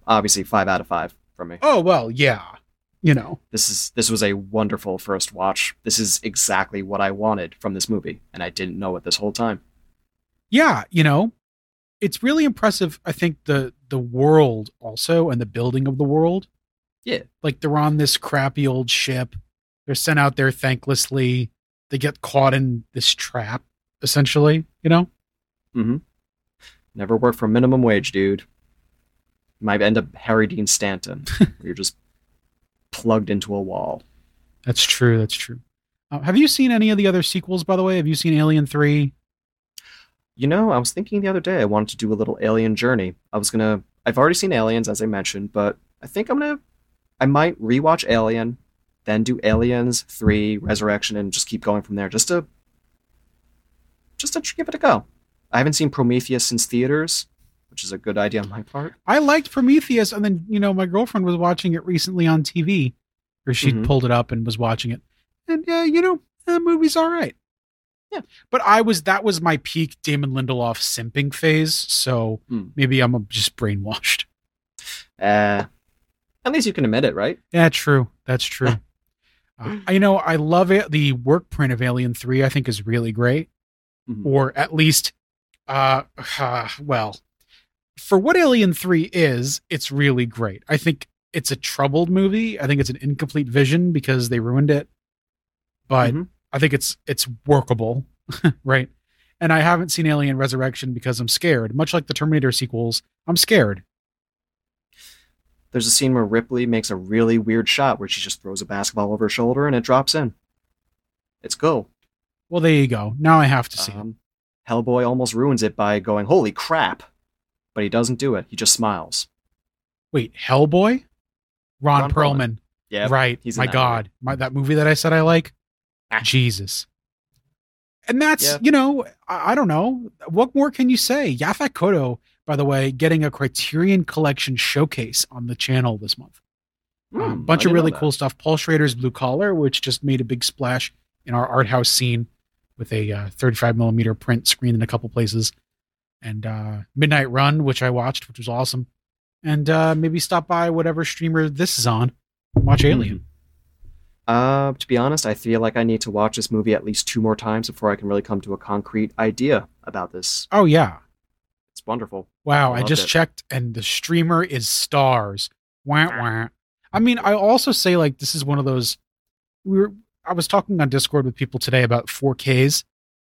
Obviously, five out of five from me. Oh well, yeah, you know. This is this was a wonderful first watch. This is exactly what I wanted from this movie, and I didn't know it this whole time. yeah you know it's really impressive i think the the world also and the building of the world Yeah. like they're on this crappy old ship they're sent out there thanklessly they get caught in this trap essentially you know Mm-hmm. Never work for minimum wage, dude. Might end up Harry Dean Stanton, you're just plugged into a wall. that's true that's true uh, have you seen any of the other sequels by the way have you seen alien 3 You know, I was thinking the other day I wanted to do a little alien journey. I was gonna. I've already seen Aliens, as I mentioned, but I think I'm gonna. I might rewatch Alien, then do Aliens Three, Resurrection, and just keep going from there. Just to. Just to give it a go. I haven't seen Prometheus since theaters, which is a good idea on my part. i liked prometheus and then you know my girlfriend was watching it recently on tv or she Mhm. pulled it up and was watching it and uh, you know the movie's all right Yeah. but i was that was my peak damon lindelof simping phase so Hmm. maybe i'm just brainwashed Uh, at least you can admit it, right? yeah true that's true uh, you know i love it the work print of alien 3 i think is really great Mhm. or at least uh, uh well for what alien 3 is it's really great i think it's a troubled movie i think it's an incomplete vision because they ruined it but Mhm. I think it's it's workable right and i haven't seen alien resurrection because i'm scared much like the terminator sequels i'm scared There's a scene where Ripley makes a really weird shot where she just throws a basketball over her shoulder and it drops in. It's cool. well there you go now i have to see it Um, Hellboy almost ruins it by going, "Holy crap!" But he doesn't do it. He just smiles. wait hellboy ron, Ron perlman, Perlman. Yeah, right he's my god my, that movie that i said i like. Jesus. And that's Yeah. you know I, I don't know. What more can you say? Yaphet Kotto by the way getting a criterion collection showcase on the channel this month. A Hmm, bunch of really cool stuff. Paul schrader's blue collar which just made a big splash in our art house scene with a uh, 35 millimeter print screen in a couple places. And uh, midnight run which i watched which was awesome. And uh, maybe stop by whatever streamer this is on. Watch alien. Mhm. Uh, to be honest, I feel like I need to watch this movie at least two more times before I can really come to a concrete idea about this. Oh yeah. It's wonderful. Wow, I I just it. checked and the streamer is Starz. Wah, wah. I mean, I also say like this is one of those we were I was talking on Discord with people today about 4Ks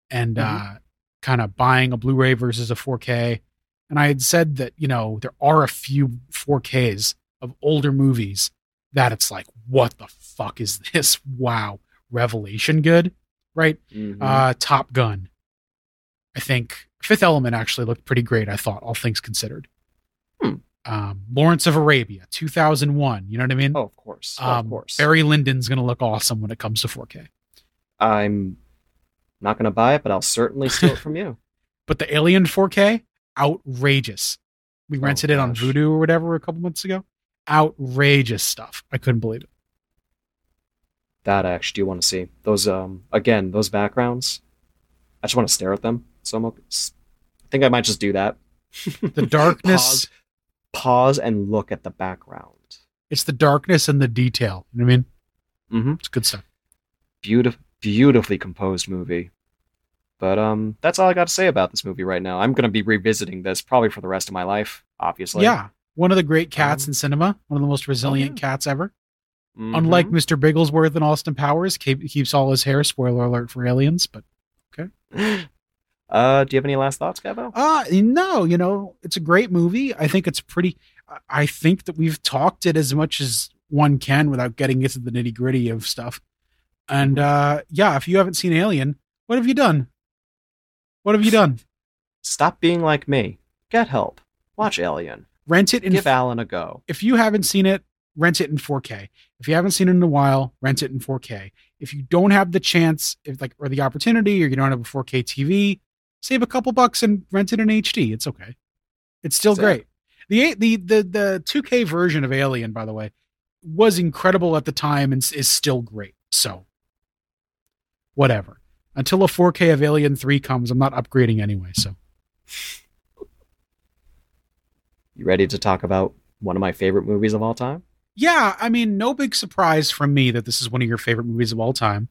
and Mhm. uh kind of buying a Blu-ray versus a 4K. And I had said that, you know, there are a few 4Ks of older movies that it's like, what the fuck is this? Wow. Revelation good, right? Mhm. Uh, Top Gun. I think Fifth Element actually looked pretty great. I thought, all things considered. Hmm. Um, Lawrence of Arabia, 2001. You know what I mean? oh, of course. um, of course. Barry Lyndon's gonna look awesome when it comes to 4K. I'm not going to buy it, but I'll certainly steal it from you. But the Alien 4K, outrageous. We Oh, rented it on. Vudu or whatever a couple months ago. Outrageous stuff. I couldn't believe it. That I actually do want to see. Those, um, again, those backgrounds. I just want to stare at them. So I'm, okay- I think I might just do that. The darkness. pause, pause and look at the background. It's the darkness and the detail. You know what I mean? Mm-hmm. It's good stuff. Beautiful, beautifully composed movie. But um, that's all I got to say about this movie right now. I'm gonna be revisiting this probably for the rest of my life. Obviously. yeah. One of the great cats Um, in cinema. One of the most resilient yeah. cats ever. Mhm. Unlike Mr. Bigglesworth and Austin Powers, keep, keeps all his hair. Spoiler alert for aliens. But uh, do you have any last thoughts, Gabo? uh no, you know, it's a great movie. I think it's pretty. I- think that we've talked it as much as one can without getting into the nitty gritty of stuff. And uh yeah, if you haven't seen Alien, what have you done? What have you done? Stop being like me. Get help. Watch Alien. Rent it in. Give Alan a go. if you haven't seen it, rent it in 4K. If you haven't seen it in a while, rent it in 4K. If you don't have the chance, if like or the opportunity, or you don't have a 4K TV, save a couple bucks and rent it in HD. It's okay. It's still Sick. great. The the the the 2K version of Alien, by the way, was incredible at the time and is still great. So, whatever. Until a 4K of Alien 3 comes, I'm not upgrading anyway. So, You ready to talk about one of my favorite movies of all time? Yeah, I mean, no big surprise from me that this is one of your favorite movies of all time.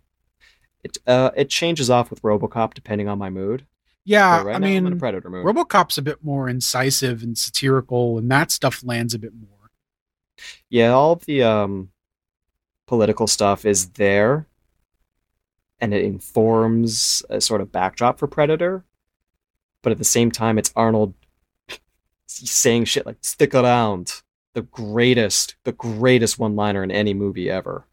It uh, it changes off with RoboCop depending on my mood. Yeah, right I now I'm in a mean, Predator mood. RoboCop's a bit more incisive and satirical, and that stuff lands a bit more. yeah, all of the um, political stuff is there, and it informs a sort of backdrop for Predator. But at the same time, it's Arnold saying shit like "stick around," the greatest, the greatest one-liner in any movie ever.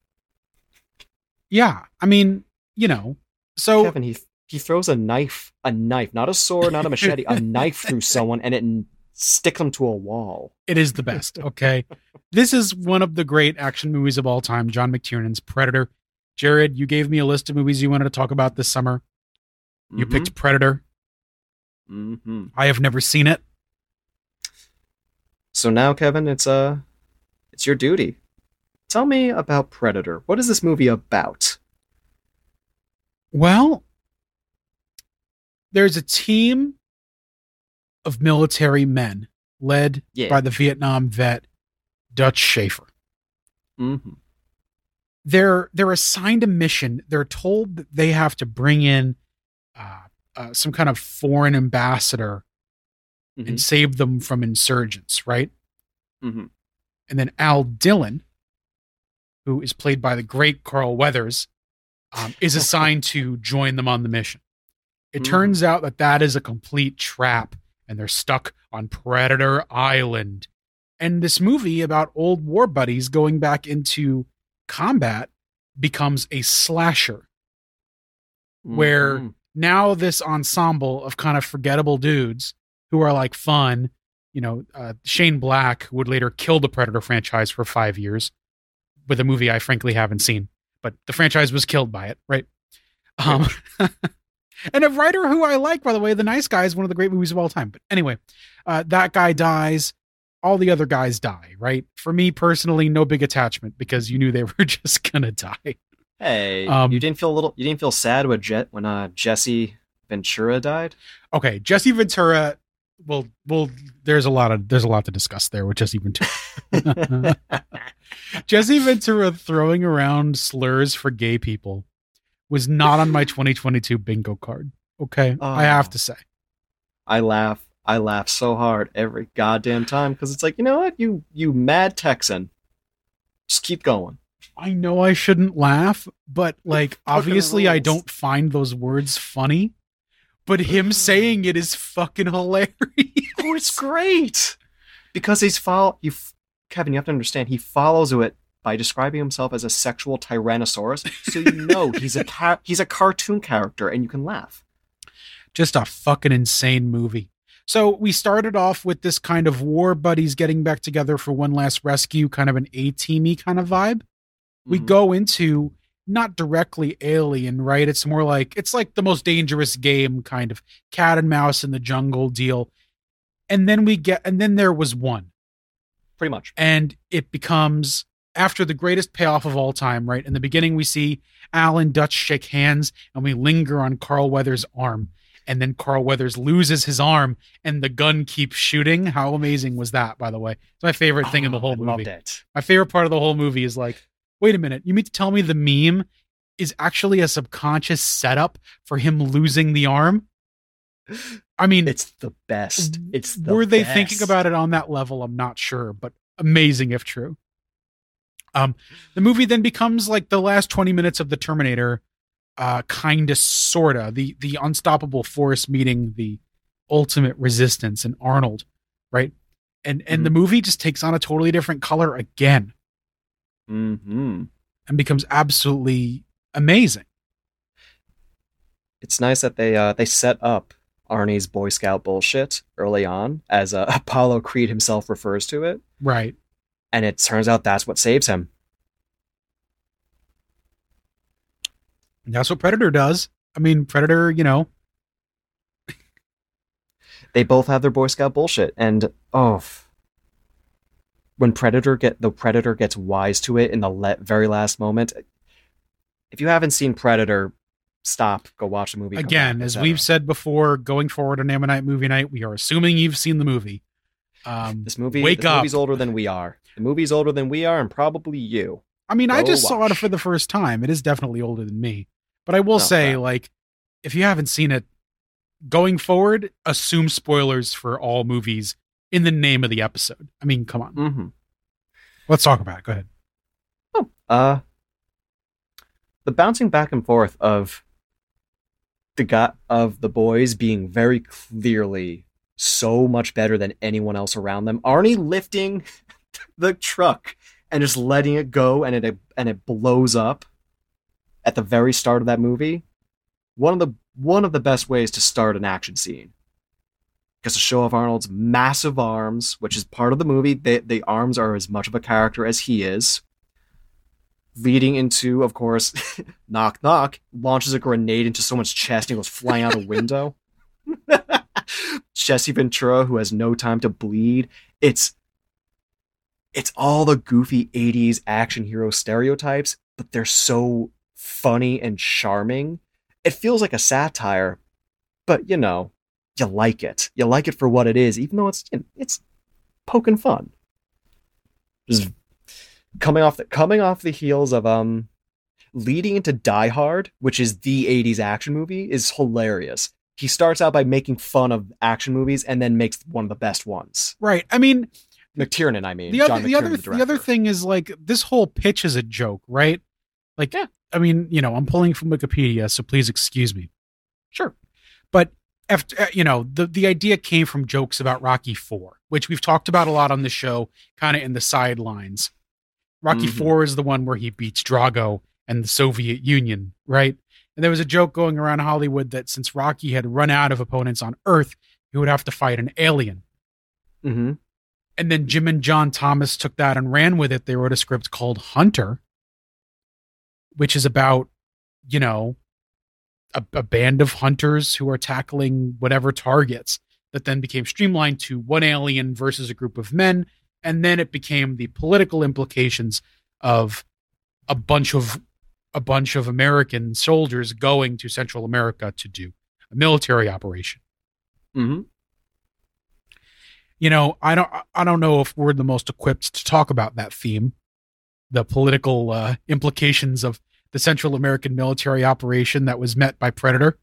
Yeah, I mean, you know, so Kevin, he he throws a knife, a knife, not a sword, not a machete, a knife through someone, and it sticks them to a wall. it is the best. Okay, this is one of the great action movies of all time. John McTiernan's Predator. Jared, you gave me a list of movies you wanted to talk about this summer. You picked Predator. hmm I have never seen it. So now, Kevin, it's uh, it's your duty. Tell me about Predator. What is this movie about? Well, there's a team of military men led Yeah. by the Vietnam vet Dutch Schaefer. Mm-hmm. they're they're assigned a mission. They're told that they have to bring in uh, uh, some kind of foreign ambassador Mhm. and save them from insurgents, right? Mhm. And then Al Dillon, who is played by the great Carl Weathers, um, is assigned to join them on the mission. It Mhm. turns out that that is a complete trap, and they're stuck on Predator Island. And this movie about old war buddies going back into combat becomes a slasher. where- Mhm. Now, this ensemble of kind of forgettable dudes who are like fun, you know, uh, Shane Black would later kill the Predator franchise for five years with a movie I frankly haven't seen, but the franchise was killed by it, right? Um, and a writer who I like, by the way, The Nice Guy is one of the great movies of all time. But anyway, uh, that guy dies. All the other guys die, right? For me personally, no big attachment because you knew they were just gonna die. Hey, Um, you didn't feel a little. You didn't feel sad when Jet when uh, Jesse Ventura died. Okay, Jesse Ventura well, well, there's a lot of there's a lot to discuss there with Jesse Ventura. Jesse Ventura throwing around slurs for gay people was not on my 2022 bingo card. Okay, I oh. have Oh. to say. I laugh. I laugh so hard every goddamn time because it's like, you know what, you you mad Texan, just keep going. I know I shouldn't laugh, but like obviously I don't find those words funny. But him saying it is fucking hilarious. Oh, it's great because he's follow you, f- Kevin. You have to understand he follows it by describing himself as a sexual tyrannosaurus, so you know he's a ca- he's a cartoon character, and you can laugh. just a fucking insane movie. So we started off with this kind of war buddies getting back together for one last rescue, kind of an A teamy kind of vibe. We Mhm. go into not directly alien, right? It's more like it's like the most dangerous game kind of cat and mouse in the jungle deal. And then we get and then there was one. pretty much. And it becomes after the greatest payoff of all time, right? In the beginning we see Alan Dutch shake hands and we linger on Carl Weathers' arm and then Carl Weathers loses his arm and the gun keeps shooting. How amazing was that, by the way? It's my favorite thing in the Oh, whole I movie. My favorite part of the whole movie is like, wait a minute, you mean to tell me the meme is actually a subconscious setup for him losing the arm? I mean, It's the best. It's the were they best. thinking about it on that level? I'm not sure, but amazing if true. Um, the movie then becomes like the last 20 minutes of the Terminator, uh, kind of sorta the the unstoppable force meeting the ultimate resistance and Arnold, right? And and the movie just takes on a totally different color again hmm and becomes absolutely amazing. It's nice that they uh, they set up Arnie's Boy Scout bullshit early on, as uh, Apollo Creed himself refers to it, Right. and it turns out that's what saves him. And that's what Predator does. I mean, Predator, you know, they both have their Boy Scout bullshit, and oh, when Predator get the Predator gets wise to it in the le- very last moment. If you haven't seen Predator, stop, go watch the movie. again, back, as we've said before, going forward on Ammonite Movie Night, we are assuming you've seen the movie. Um, this movie, wake this up. movie's older than we are. The movie's older than we are, and probably you. I mean, I Go just saw it for the first time. It is definitely older than me. But I will Oh, say, crap. like, if you haven't seen it, going forward, assume spoilers for all movies in the name of the episode. I mean, come on. Mm-hmm. Let's talk about it. Go ahead. Uh, the bouncing back and forth of the guy of the boys being very clearly so much better than anyone else around them. Arnie lifting the truck and just letting it go, and it and it blows up at the very start of that movie. One of the one of the best ways to start an action scene. Because to show off Arnold's massive arms, which is part of the movie, the arms are as much of a character as he is leading into, of course, knock knock, launches a grenade into someone's chest and goes flying out a window. Jesse Ventura, who has no time to bleed. It's it's all the goofy 80s action hero stereotypes, but they're so funny and charming. It feels like a satire, but you know, you like it. You like it for what it is, even though it's it's poking fun. Just coming off the coming off the heels of um leading into Die Hard, which is the 80s action movie, is hilarious. He starts out by making fun of action movies and then makes one of the best ones. Right. I mean, McTiernan, I mean. the other the other the, other thing is like this whole pitch is a joke, right? Like, Yeah. I mean, you know, I'm pulling from Wikipedia, so please excuse me. Sure. But after uh, you know, the the idea came from jokes about Rocky Four, which we've talked about a lot on the show, kind of in the sidelines. Rocky Mhm. Four is the one where he beats Drago and the Soviet Union, right? And there was a joke going around Hollywood that since Rocky had run out of opponents on Earth, he would have to fight an alien. Mhm. And then Jim and John Thomas took that and ran with it. They wrote a script called Hunter, which is about, you know, a, a band of hunters who are tackling whatever targets that then became streamlined to one alien versus a group of men. And then it became the political implications of a bunch of a bunch of American soldiers going to Central America to do a military operation. Mhm. you know, I don't I don't know if we're the most equipped to talk about that theme, the political uh, implications of the Central American military operation that was met by Predator.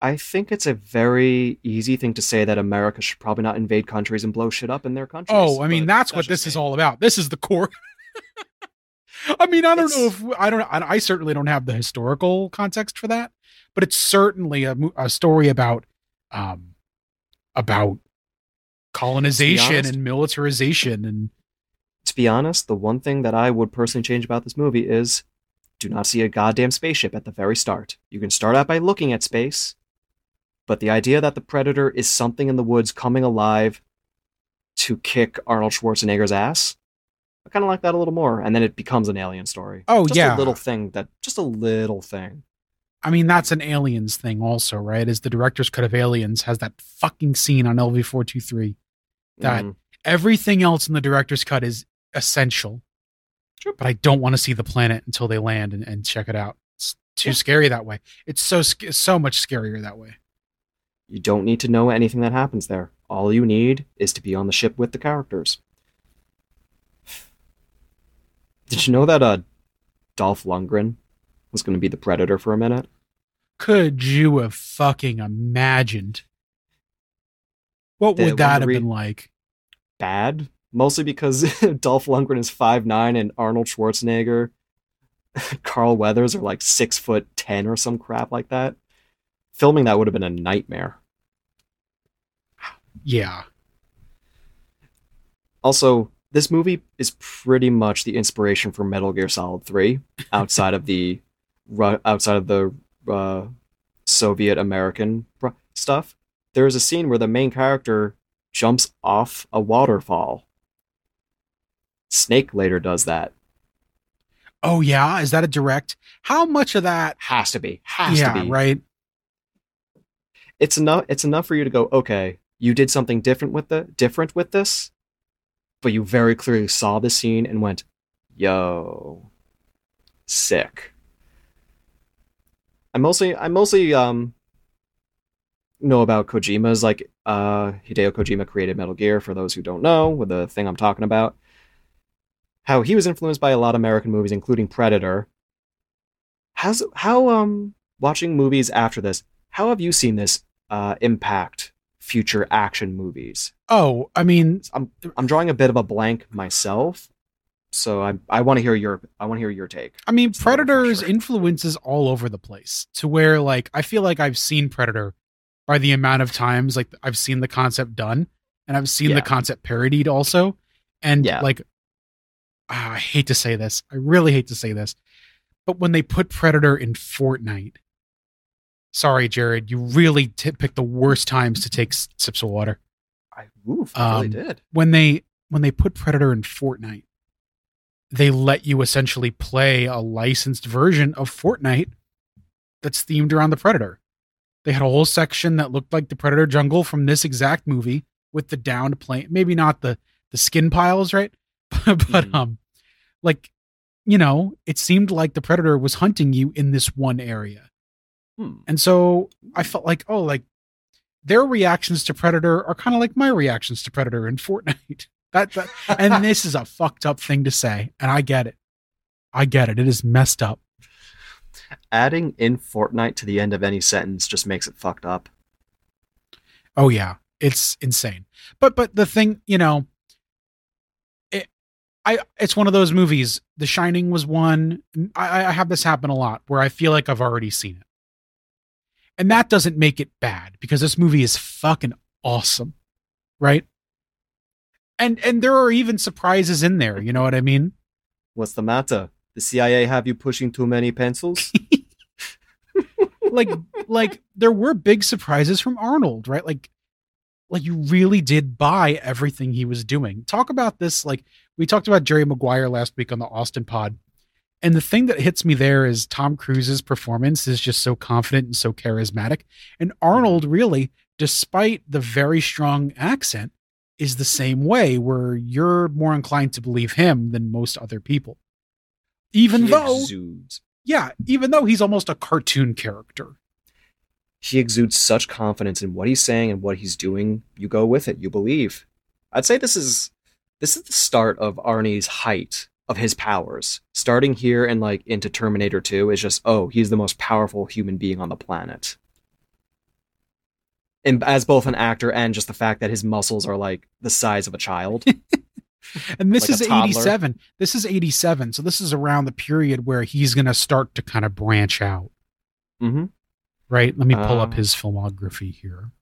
I think it's a very easy thing to say that America should probably not invade countries and blow shit up in their countries. Oh, I mean, but that's what this is all about. This is the core. I mean, I don't know if I don't. I I certainly don't have the historical context for that, but it's certainly a, a story about, um, about colonization honest- and militarization and To be honest, the one thing that I would personally change about this movie is do not see a goddamn spaceship at the very start. You can start out by looking at space, but the idea that the Predator is something in the woods coming alive to kick Arnold Schwarzenegger's ass, I kind of like that a little more. And then it becomes an alien story. Oh, just yeah. a little thing that, just a little thing. I mean, that's an aliens thing, also, right? Is the director's cut of Aliens has that fucking scene on LV four two three. That- Mhm. Everything else in the director's cut is essential, Sure. but I don't want to see the planet until they land and, and check it out. It's too Yeah. scary that way. It's so so much scarier that way. You don't need to know anything that happens there. All you need is to be on the ship with the characters. Did you know that uh, Dolph Lundgren was going to be the Predator for a minute? Could you have fucking imagined? What would that have read- been like? Bad, mostly because Dolph Lundgren is five nine and Arnold Schwarzenegger, Carl Weathers are like six foot ten or some crap like that. Filming that would have been a nightmare. Yeah. Also, this movie is pretty much the inspiration for Metal Gear Solid 3 outside of the outside of the uh, Soviet American stuff. There is a scene where the main character jumps off a waterfall. Snake later does that. Oh yeah. Is that a direct? How much of that? Has to be. Has yeah. to be. Right. It's enough it's enough for you to go, okay, you did something different with the different with this, but you very clearly saw the scene and went, yo, sick. I mostly I mostly um know about Kojima's like uh Hideo Kojima created Metal Gear for those who don't know, with the thing I'm talking about. How he was influenced by a lot of American movies, including Predator. How's how um watching movies after this, how have you seen this uh impact future action movies? Oh, I mean, I'm I'm drawing a bit of a blank myself, so I I want to hear your I want to hear your take. I mean, Just a little Predator's refresher. influence is all over the place to where, like, I feel like I've seen Predator by the amount of times, like, I've seen the concept done and I've seen Yeah. the concept parodied also. And, Yeah. like, ah, I hate to say this. I really hate to say this. But when they put Predator in Fortnite, sorry, Jared, you really t- picked the worst times to take s- sips of water. I oof, I really Um, did. when they when they put Predator in Fortnite, they let you essentially play a licensed version of Fortnite that's themed around the Predator. They had a whole section that looked like the Predator jungle from this exact movie with the downed plane, maybe not the the skin piles, right? but Mhm. um like you know, it seemed like the Predator was hunting you in this one area. Hmm. And so I felt like, oh, like their reactions to Predator are kind of like my reactions to Predator in Fortnite. That, that and this is a fucked up thing to say, and I get it. I get it. It is messed up. Adding in Fortnite to the end of any sentence just makes it fucked up. Oh yeah, it's insane. But but the thing, you know, I it's one of those movies. The Shining was one. I, I have this happen a lot where I feel like I've already seen it, and that doesn't make it bad because this movie is fucking awesome, right? And and there are even surprises in there. You know what I mean? What's the matter? The CIA have you pushing too many pencils? like like there were big surprises from Arnold, right? Like like you really did buy everything he was doing. Talk about this like we talked about Jerry Maguire last week on the Austin pod. And the thing that hits me there is Tom Cruise's performance is just so confident and so charismatic. And Arnold really, despite the very strong accent, is the same way where you're more inclined to believe him than most other people. Even He though exudes. yeah, even though he's almost a cartoon character. He exudes such confidence in what he's saying and what he's doing. You go with it. You believe. I'd say this is this is the start of Arnie's height of his powers. Starting here and like into Terminator 2 is just oh, he's the most powerful human being on the planet. And as both an actor and just the fact that his muscles are like the size of a child. And this Like is 87. This is 87. So this is around the period where he's going to start to kind of branch out, mm-hmm. right? Let me pull up Uh, his filmography here.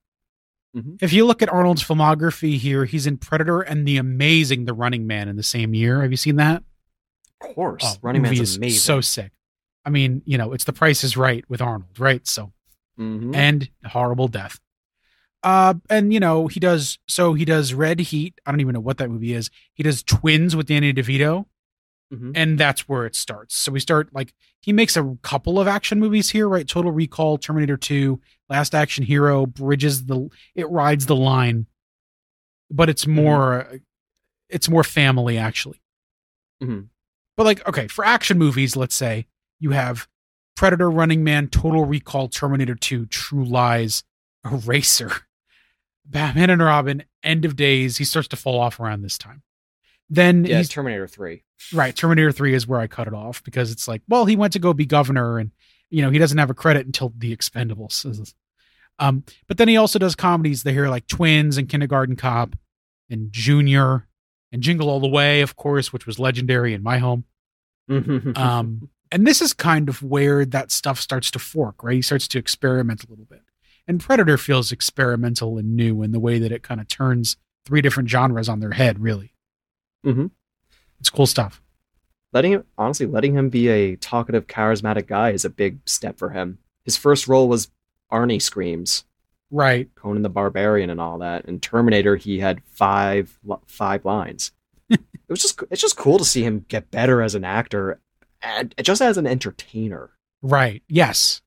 Mhm. If you look at Arnold's filmography here, he's in Predator and The Amazing The Running Man in the same year. Have you seen that? Of course. Oh, Running Man is amazing. so sick. I mean, you know, it's The Price is Right with Arnold, right? So Mhm. and horrible death. Uh, and you know he does so he does Red Heat. I don't even know what that movie is. He does Twins with Danny DeVito, Mhm. and that's where it starts. So we start like he makes a couple of action movies here, right? Total Recall, Terminator Two, Last Action Hero, bridges the it rides the line, but it's more it's more family actually. Mhm. But like okay, for action movies, let's say you have Predator, Running Man, Total Recall, Terminator 2, True Lies, Eraser, Batman and Robin, End of Days. He starts to fall off around this time. Then Yeah, he's Terminator 3. right. Terminator 3 is where I cut it off because it's like, well, he went to go be governor and, you know, he doesn't have a credit until The Expendables. Um, but then he also does comedies that here like Twins and Kindergarten Cop and Junior and Jingle All the Way, of course, which was legendary in my home. Um, and this is kind of where that stuff starts to fork, right? He starts to experiment a little bit. And Predator feels experimental and new in the way that it kind of turns three different genres on their head, really. Mhm. It's cool stuff. Letting him honestly letting him be a talkative charismatic guy is a big step for him his first role was arnie screams Right. conan the barbarian and all that in terminator he had five five lines it was just it's just cool to see him get better as an actor and just as an entertainer Right. Yes.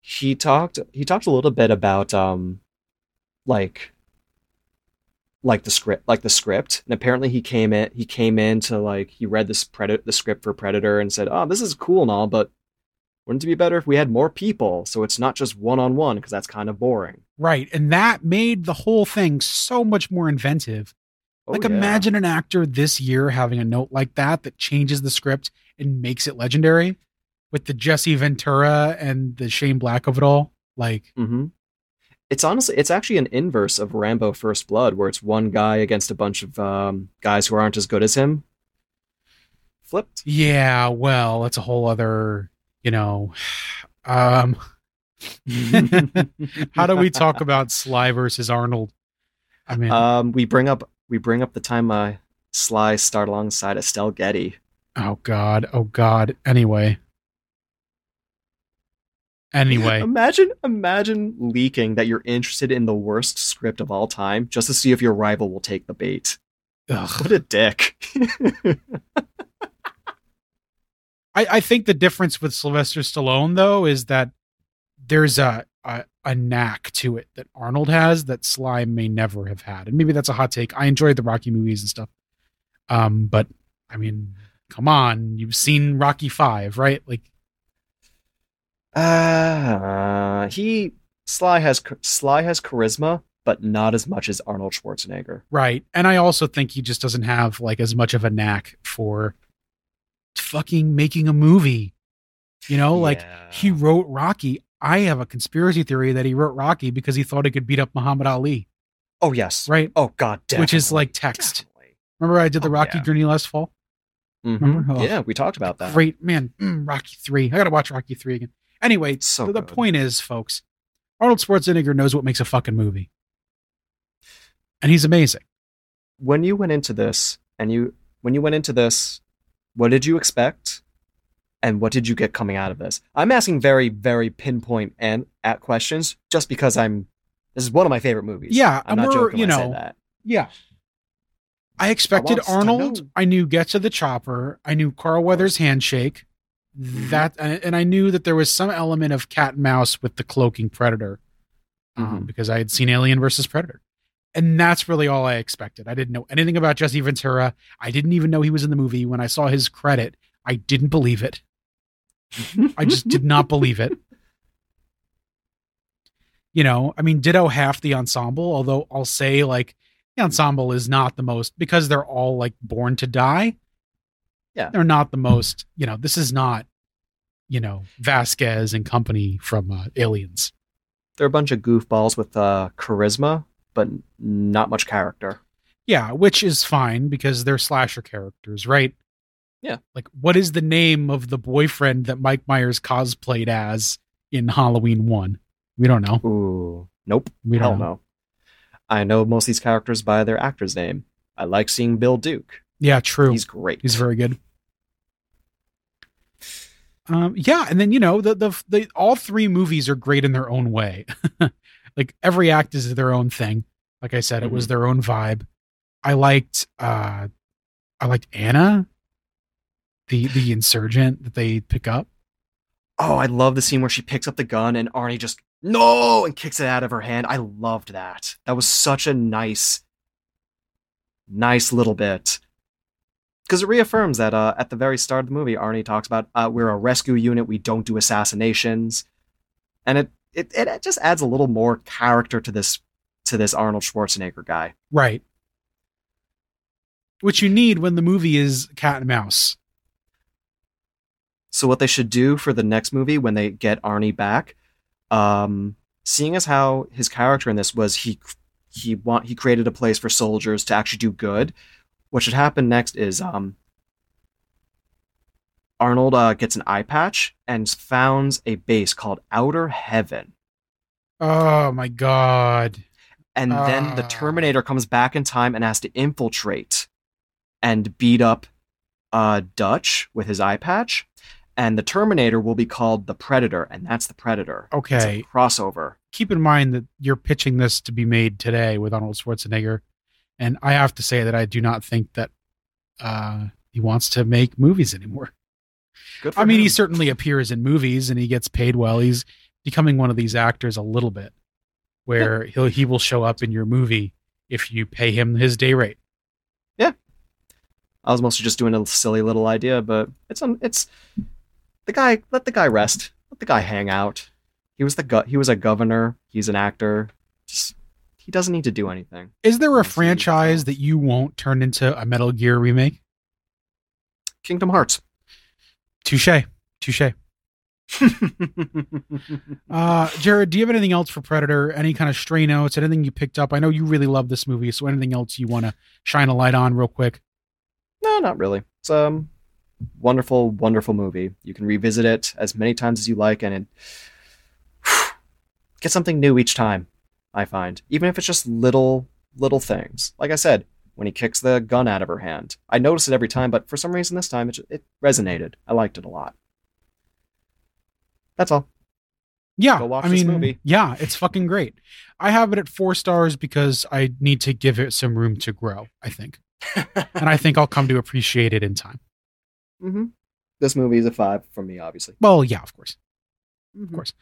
he talked he talked a little bit about um like like the script like the script and apparently he came in he came in to like he read this predator the script for predator and said oh this is cool and all but wouldn't it be better if we had more people so it's not just one-on-one because that's kind of boring Right. And that made the whole thing so much more inventive. Oh, like yeah. imagine an actor this year having a note like that that changes the script and makes it legendary with the Jesse Ventura and the Shane Black of it all. Like hmm It's honestly, it's actually an inverse of Rambo: First Blood, where it's one guy against a bunch of um, guys who aren't as good as him. Flipped. Yeah, well, that's a whole other, you know. Um how do we talk about Sly versus Arnold? I mean, um, we bring up we bring up the time uh, Sly starred alongside Estelle Getty. oh god, oh god. Anyway. Anyway, Imagine, imagine leaking that you're interested in the worst script of all time just to see if your rival will take the bait. ugh. What a dick! I, I think the difference with Sylvester Stallone though is that there's a, a a knack to it that Arnold has that Sly may never have had, and maybe that's a hot take. I enjoyed the Rocky movies and stuff, um, but I mean, come on, you've seen Rocky Five, right? Like, Uh, he Sly has Sly has charisma, but not as much as Arnold Schwarzenegger. right? And I also think he just doesn't have like as much of a knack for fucking making a movie. You know, like he wrote Rocky. I have a conspiracy theory that he wrote Rocky because he thought he could beat up Muhammad Ali, Oh yes. right? Oh god, definitely. Which is like text. Definitely. Remember I did the Oh, Rocky yeah. journey last fall? Mhm. Remember? Oh. Yeah, we talked about that. Great man, mm, Rocky three. I gotta watch Rocky three again. Anyway, So the, the point is, folks, Arnold Schwarzenegger knows what makes a fucking movie, and he's amazing. When you went into this, and you when you went into this, what did you expect, and what did you get coming out of this? I'm asking very, very pinpoint and at questions, just because I'm. This is one of my favorite movies. Yeah, I'm not joking you when I say know, that. Yeah. I expected to Arnold. I knew Get to the Chopper. I knew Carl Weathers' handshake. Mm-hmm. That and and I knew that there was some element of cat and mouse with the cloaking predator, um, Mhm. because I had seen Alien versus Predator, and that's really all I expected. I didn't know anything about Jesse Ventura. I didn't even know he was in the movie. When I saw his credit, I didn't believe it. I just did not believe it. You know, I mean, ditto half the ensemble. Although I'll say, like, the ensemble is not the most because they're all like born to die. Yeah. they're not the most. You know, this is not you know Vasquez and company from uh, Aliens. They're a bunch of goofballs with uh, charisma, but not much character. Yeah, which is fine because they're slasher characters, right? Yeah. Like, what is the name of the boyfriend that Mike Myers cosplayed as in Halloween 1? We don't know. Ooh, nope. We don't know. no. I know most of these characters by their actor's name. I like seeing Bill Duke. Yeah, true. He's great. He's very good. Um, yeah, and then you know the the the all three movies are great in their own way. like every act is their own thing. Like I said, it was their own vibe. I liked uh I liked Anna, the the insurgent that they pick up. Oh, I love the scene where she picks up the gun and Arnie just no and kicks it out of her hand. I loved that. That was such a nice, nice little bit. Because it reaffirms that uh, at the very start of the movie, Arnie talks about uh, we're a rescue unit, we don't do assassinations, and it, it it just adds a little more character to this to this Arnold Schwarzenegger guy. Right. Which you need when the movie is cat and mouse. So what they should do for the next movie when they get Arnie back, um, seeing as how his character in this was he he want he created a place for soldiers to actually do good. What should happen next is um, Arnold uh, gets an eye patch and founds a base called Outer Heaven, Oh my god. and then the Ah. Terminator comes back in time and has to infiltrate and beat up uh, Dutch with his eye patch. And the Terminator will be called the Predator, and that's the Predator. It's a Okay. crossover. Keep in mind that you're pitching this to be made today with Arnold Schwarzenegger. And I have to say that I do not think that uh, he wants to make movies anymore. Good for I mean, him. he certainly appears in movies and he gets paid well. He's becoming one of these actors a little bit, where he'll he will show up in your movie if you pay him his day rate. Yeah, I was mostly just doing a silly little idea, but it's un- it's the guy. Let the guy rest. Let the guy hang out. He was the go- He was a governor. He's an actor. Just he doesn't need to do anything. Is there a franchise that you won't turn into a Metal Gear remake? Kingdom Hearts. Touche, touche. Uh, Jared, do you have anything else for Predator? Any kind of stray notes? Anything you picked up? I know you really love this movie, so anything else you want to shine a light on real quick? no, not really. It's um wonderful, wonderful movie. You can revisit it as many times as you like, and it get something new each time. I find, even if it's just little little things. Like I said, when he kicks the gun out of her hand, I notice it every time, but for some reason this time it it resonated. I liked it a lot. That's all. Yeah, Go watch I this mean, movie. yeah, it's fucking great. I have it at four stars because I need to give it some room to grow. I think, and I think I'll come to appreciate it in time. hmm This movie is a five from me, obviously. Well, yeah, of course. Of course.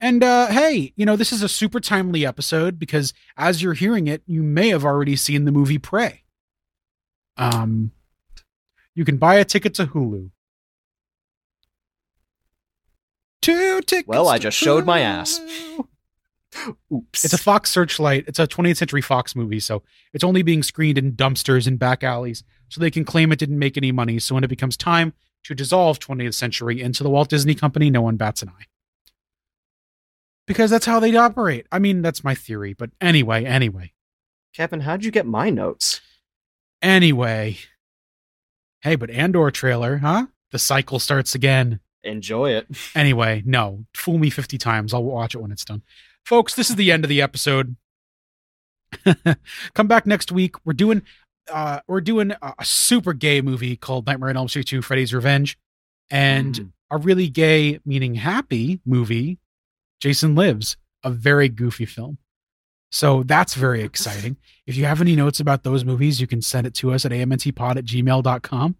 And uh, hey, you know, this is a super timely episode because as you're hearing it, you may have already seen the movie Prey. Um, you can buy a ticket to Hulu. Two tickets. Well, I just showed my ass. Oops. It's a Fox Searchlight. It's a 20th Century Fox movie, so it's only being screened in dumpsters and back alleys, so they can claim it didn't make any money. So when it becomes time to dissolve 20th Century into the Walt Disney Company, no one bats an eye. Because that's how they operate. I mean, that's my theory, but anyway, anyway, Kevin, how'd you get my notes? anyway. Hey, but Andor trailer, huh? The cycle starts again. Enjoy it. Anyway, no, fool me 50 times. I'll watch it when it's done. Folks, this is the end of the episode. Come back next week. We're doing uh we're doing a, a super gay movie called Nightmare on Elm Street 2 Freddy's Revenge and Mm. a really gay meaning happy movie Jason Lives, a very goofy film. So that's very exciting. If you have any notes about those movies, you can send it to us at amntpod at gmail.com.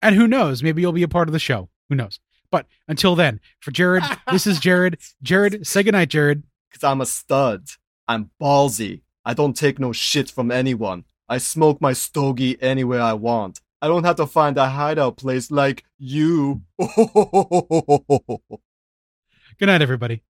And who knows, maybe you'll be a part of the show. Who knows? But until then, for Jared, this is Jared. Jared, say goodnight, Jared. Cause I'm a stud. I'm ballsy. I don't take no shit from anyone. I smoke my stogie anywhere I want. I don't have to find a hideout place like you. Good night, everybody.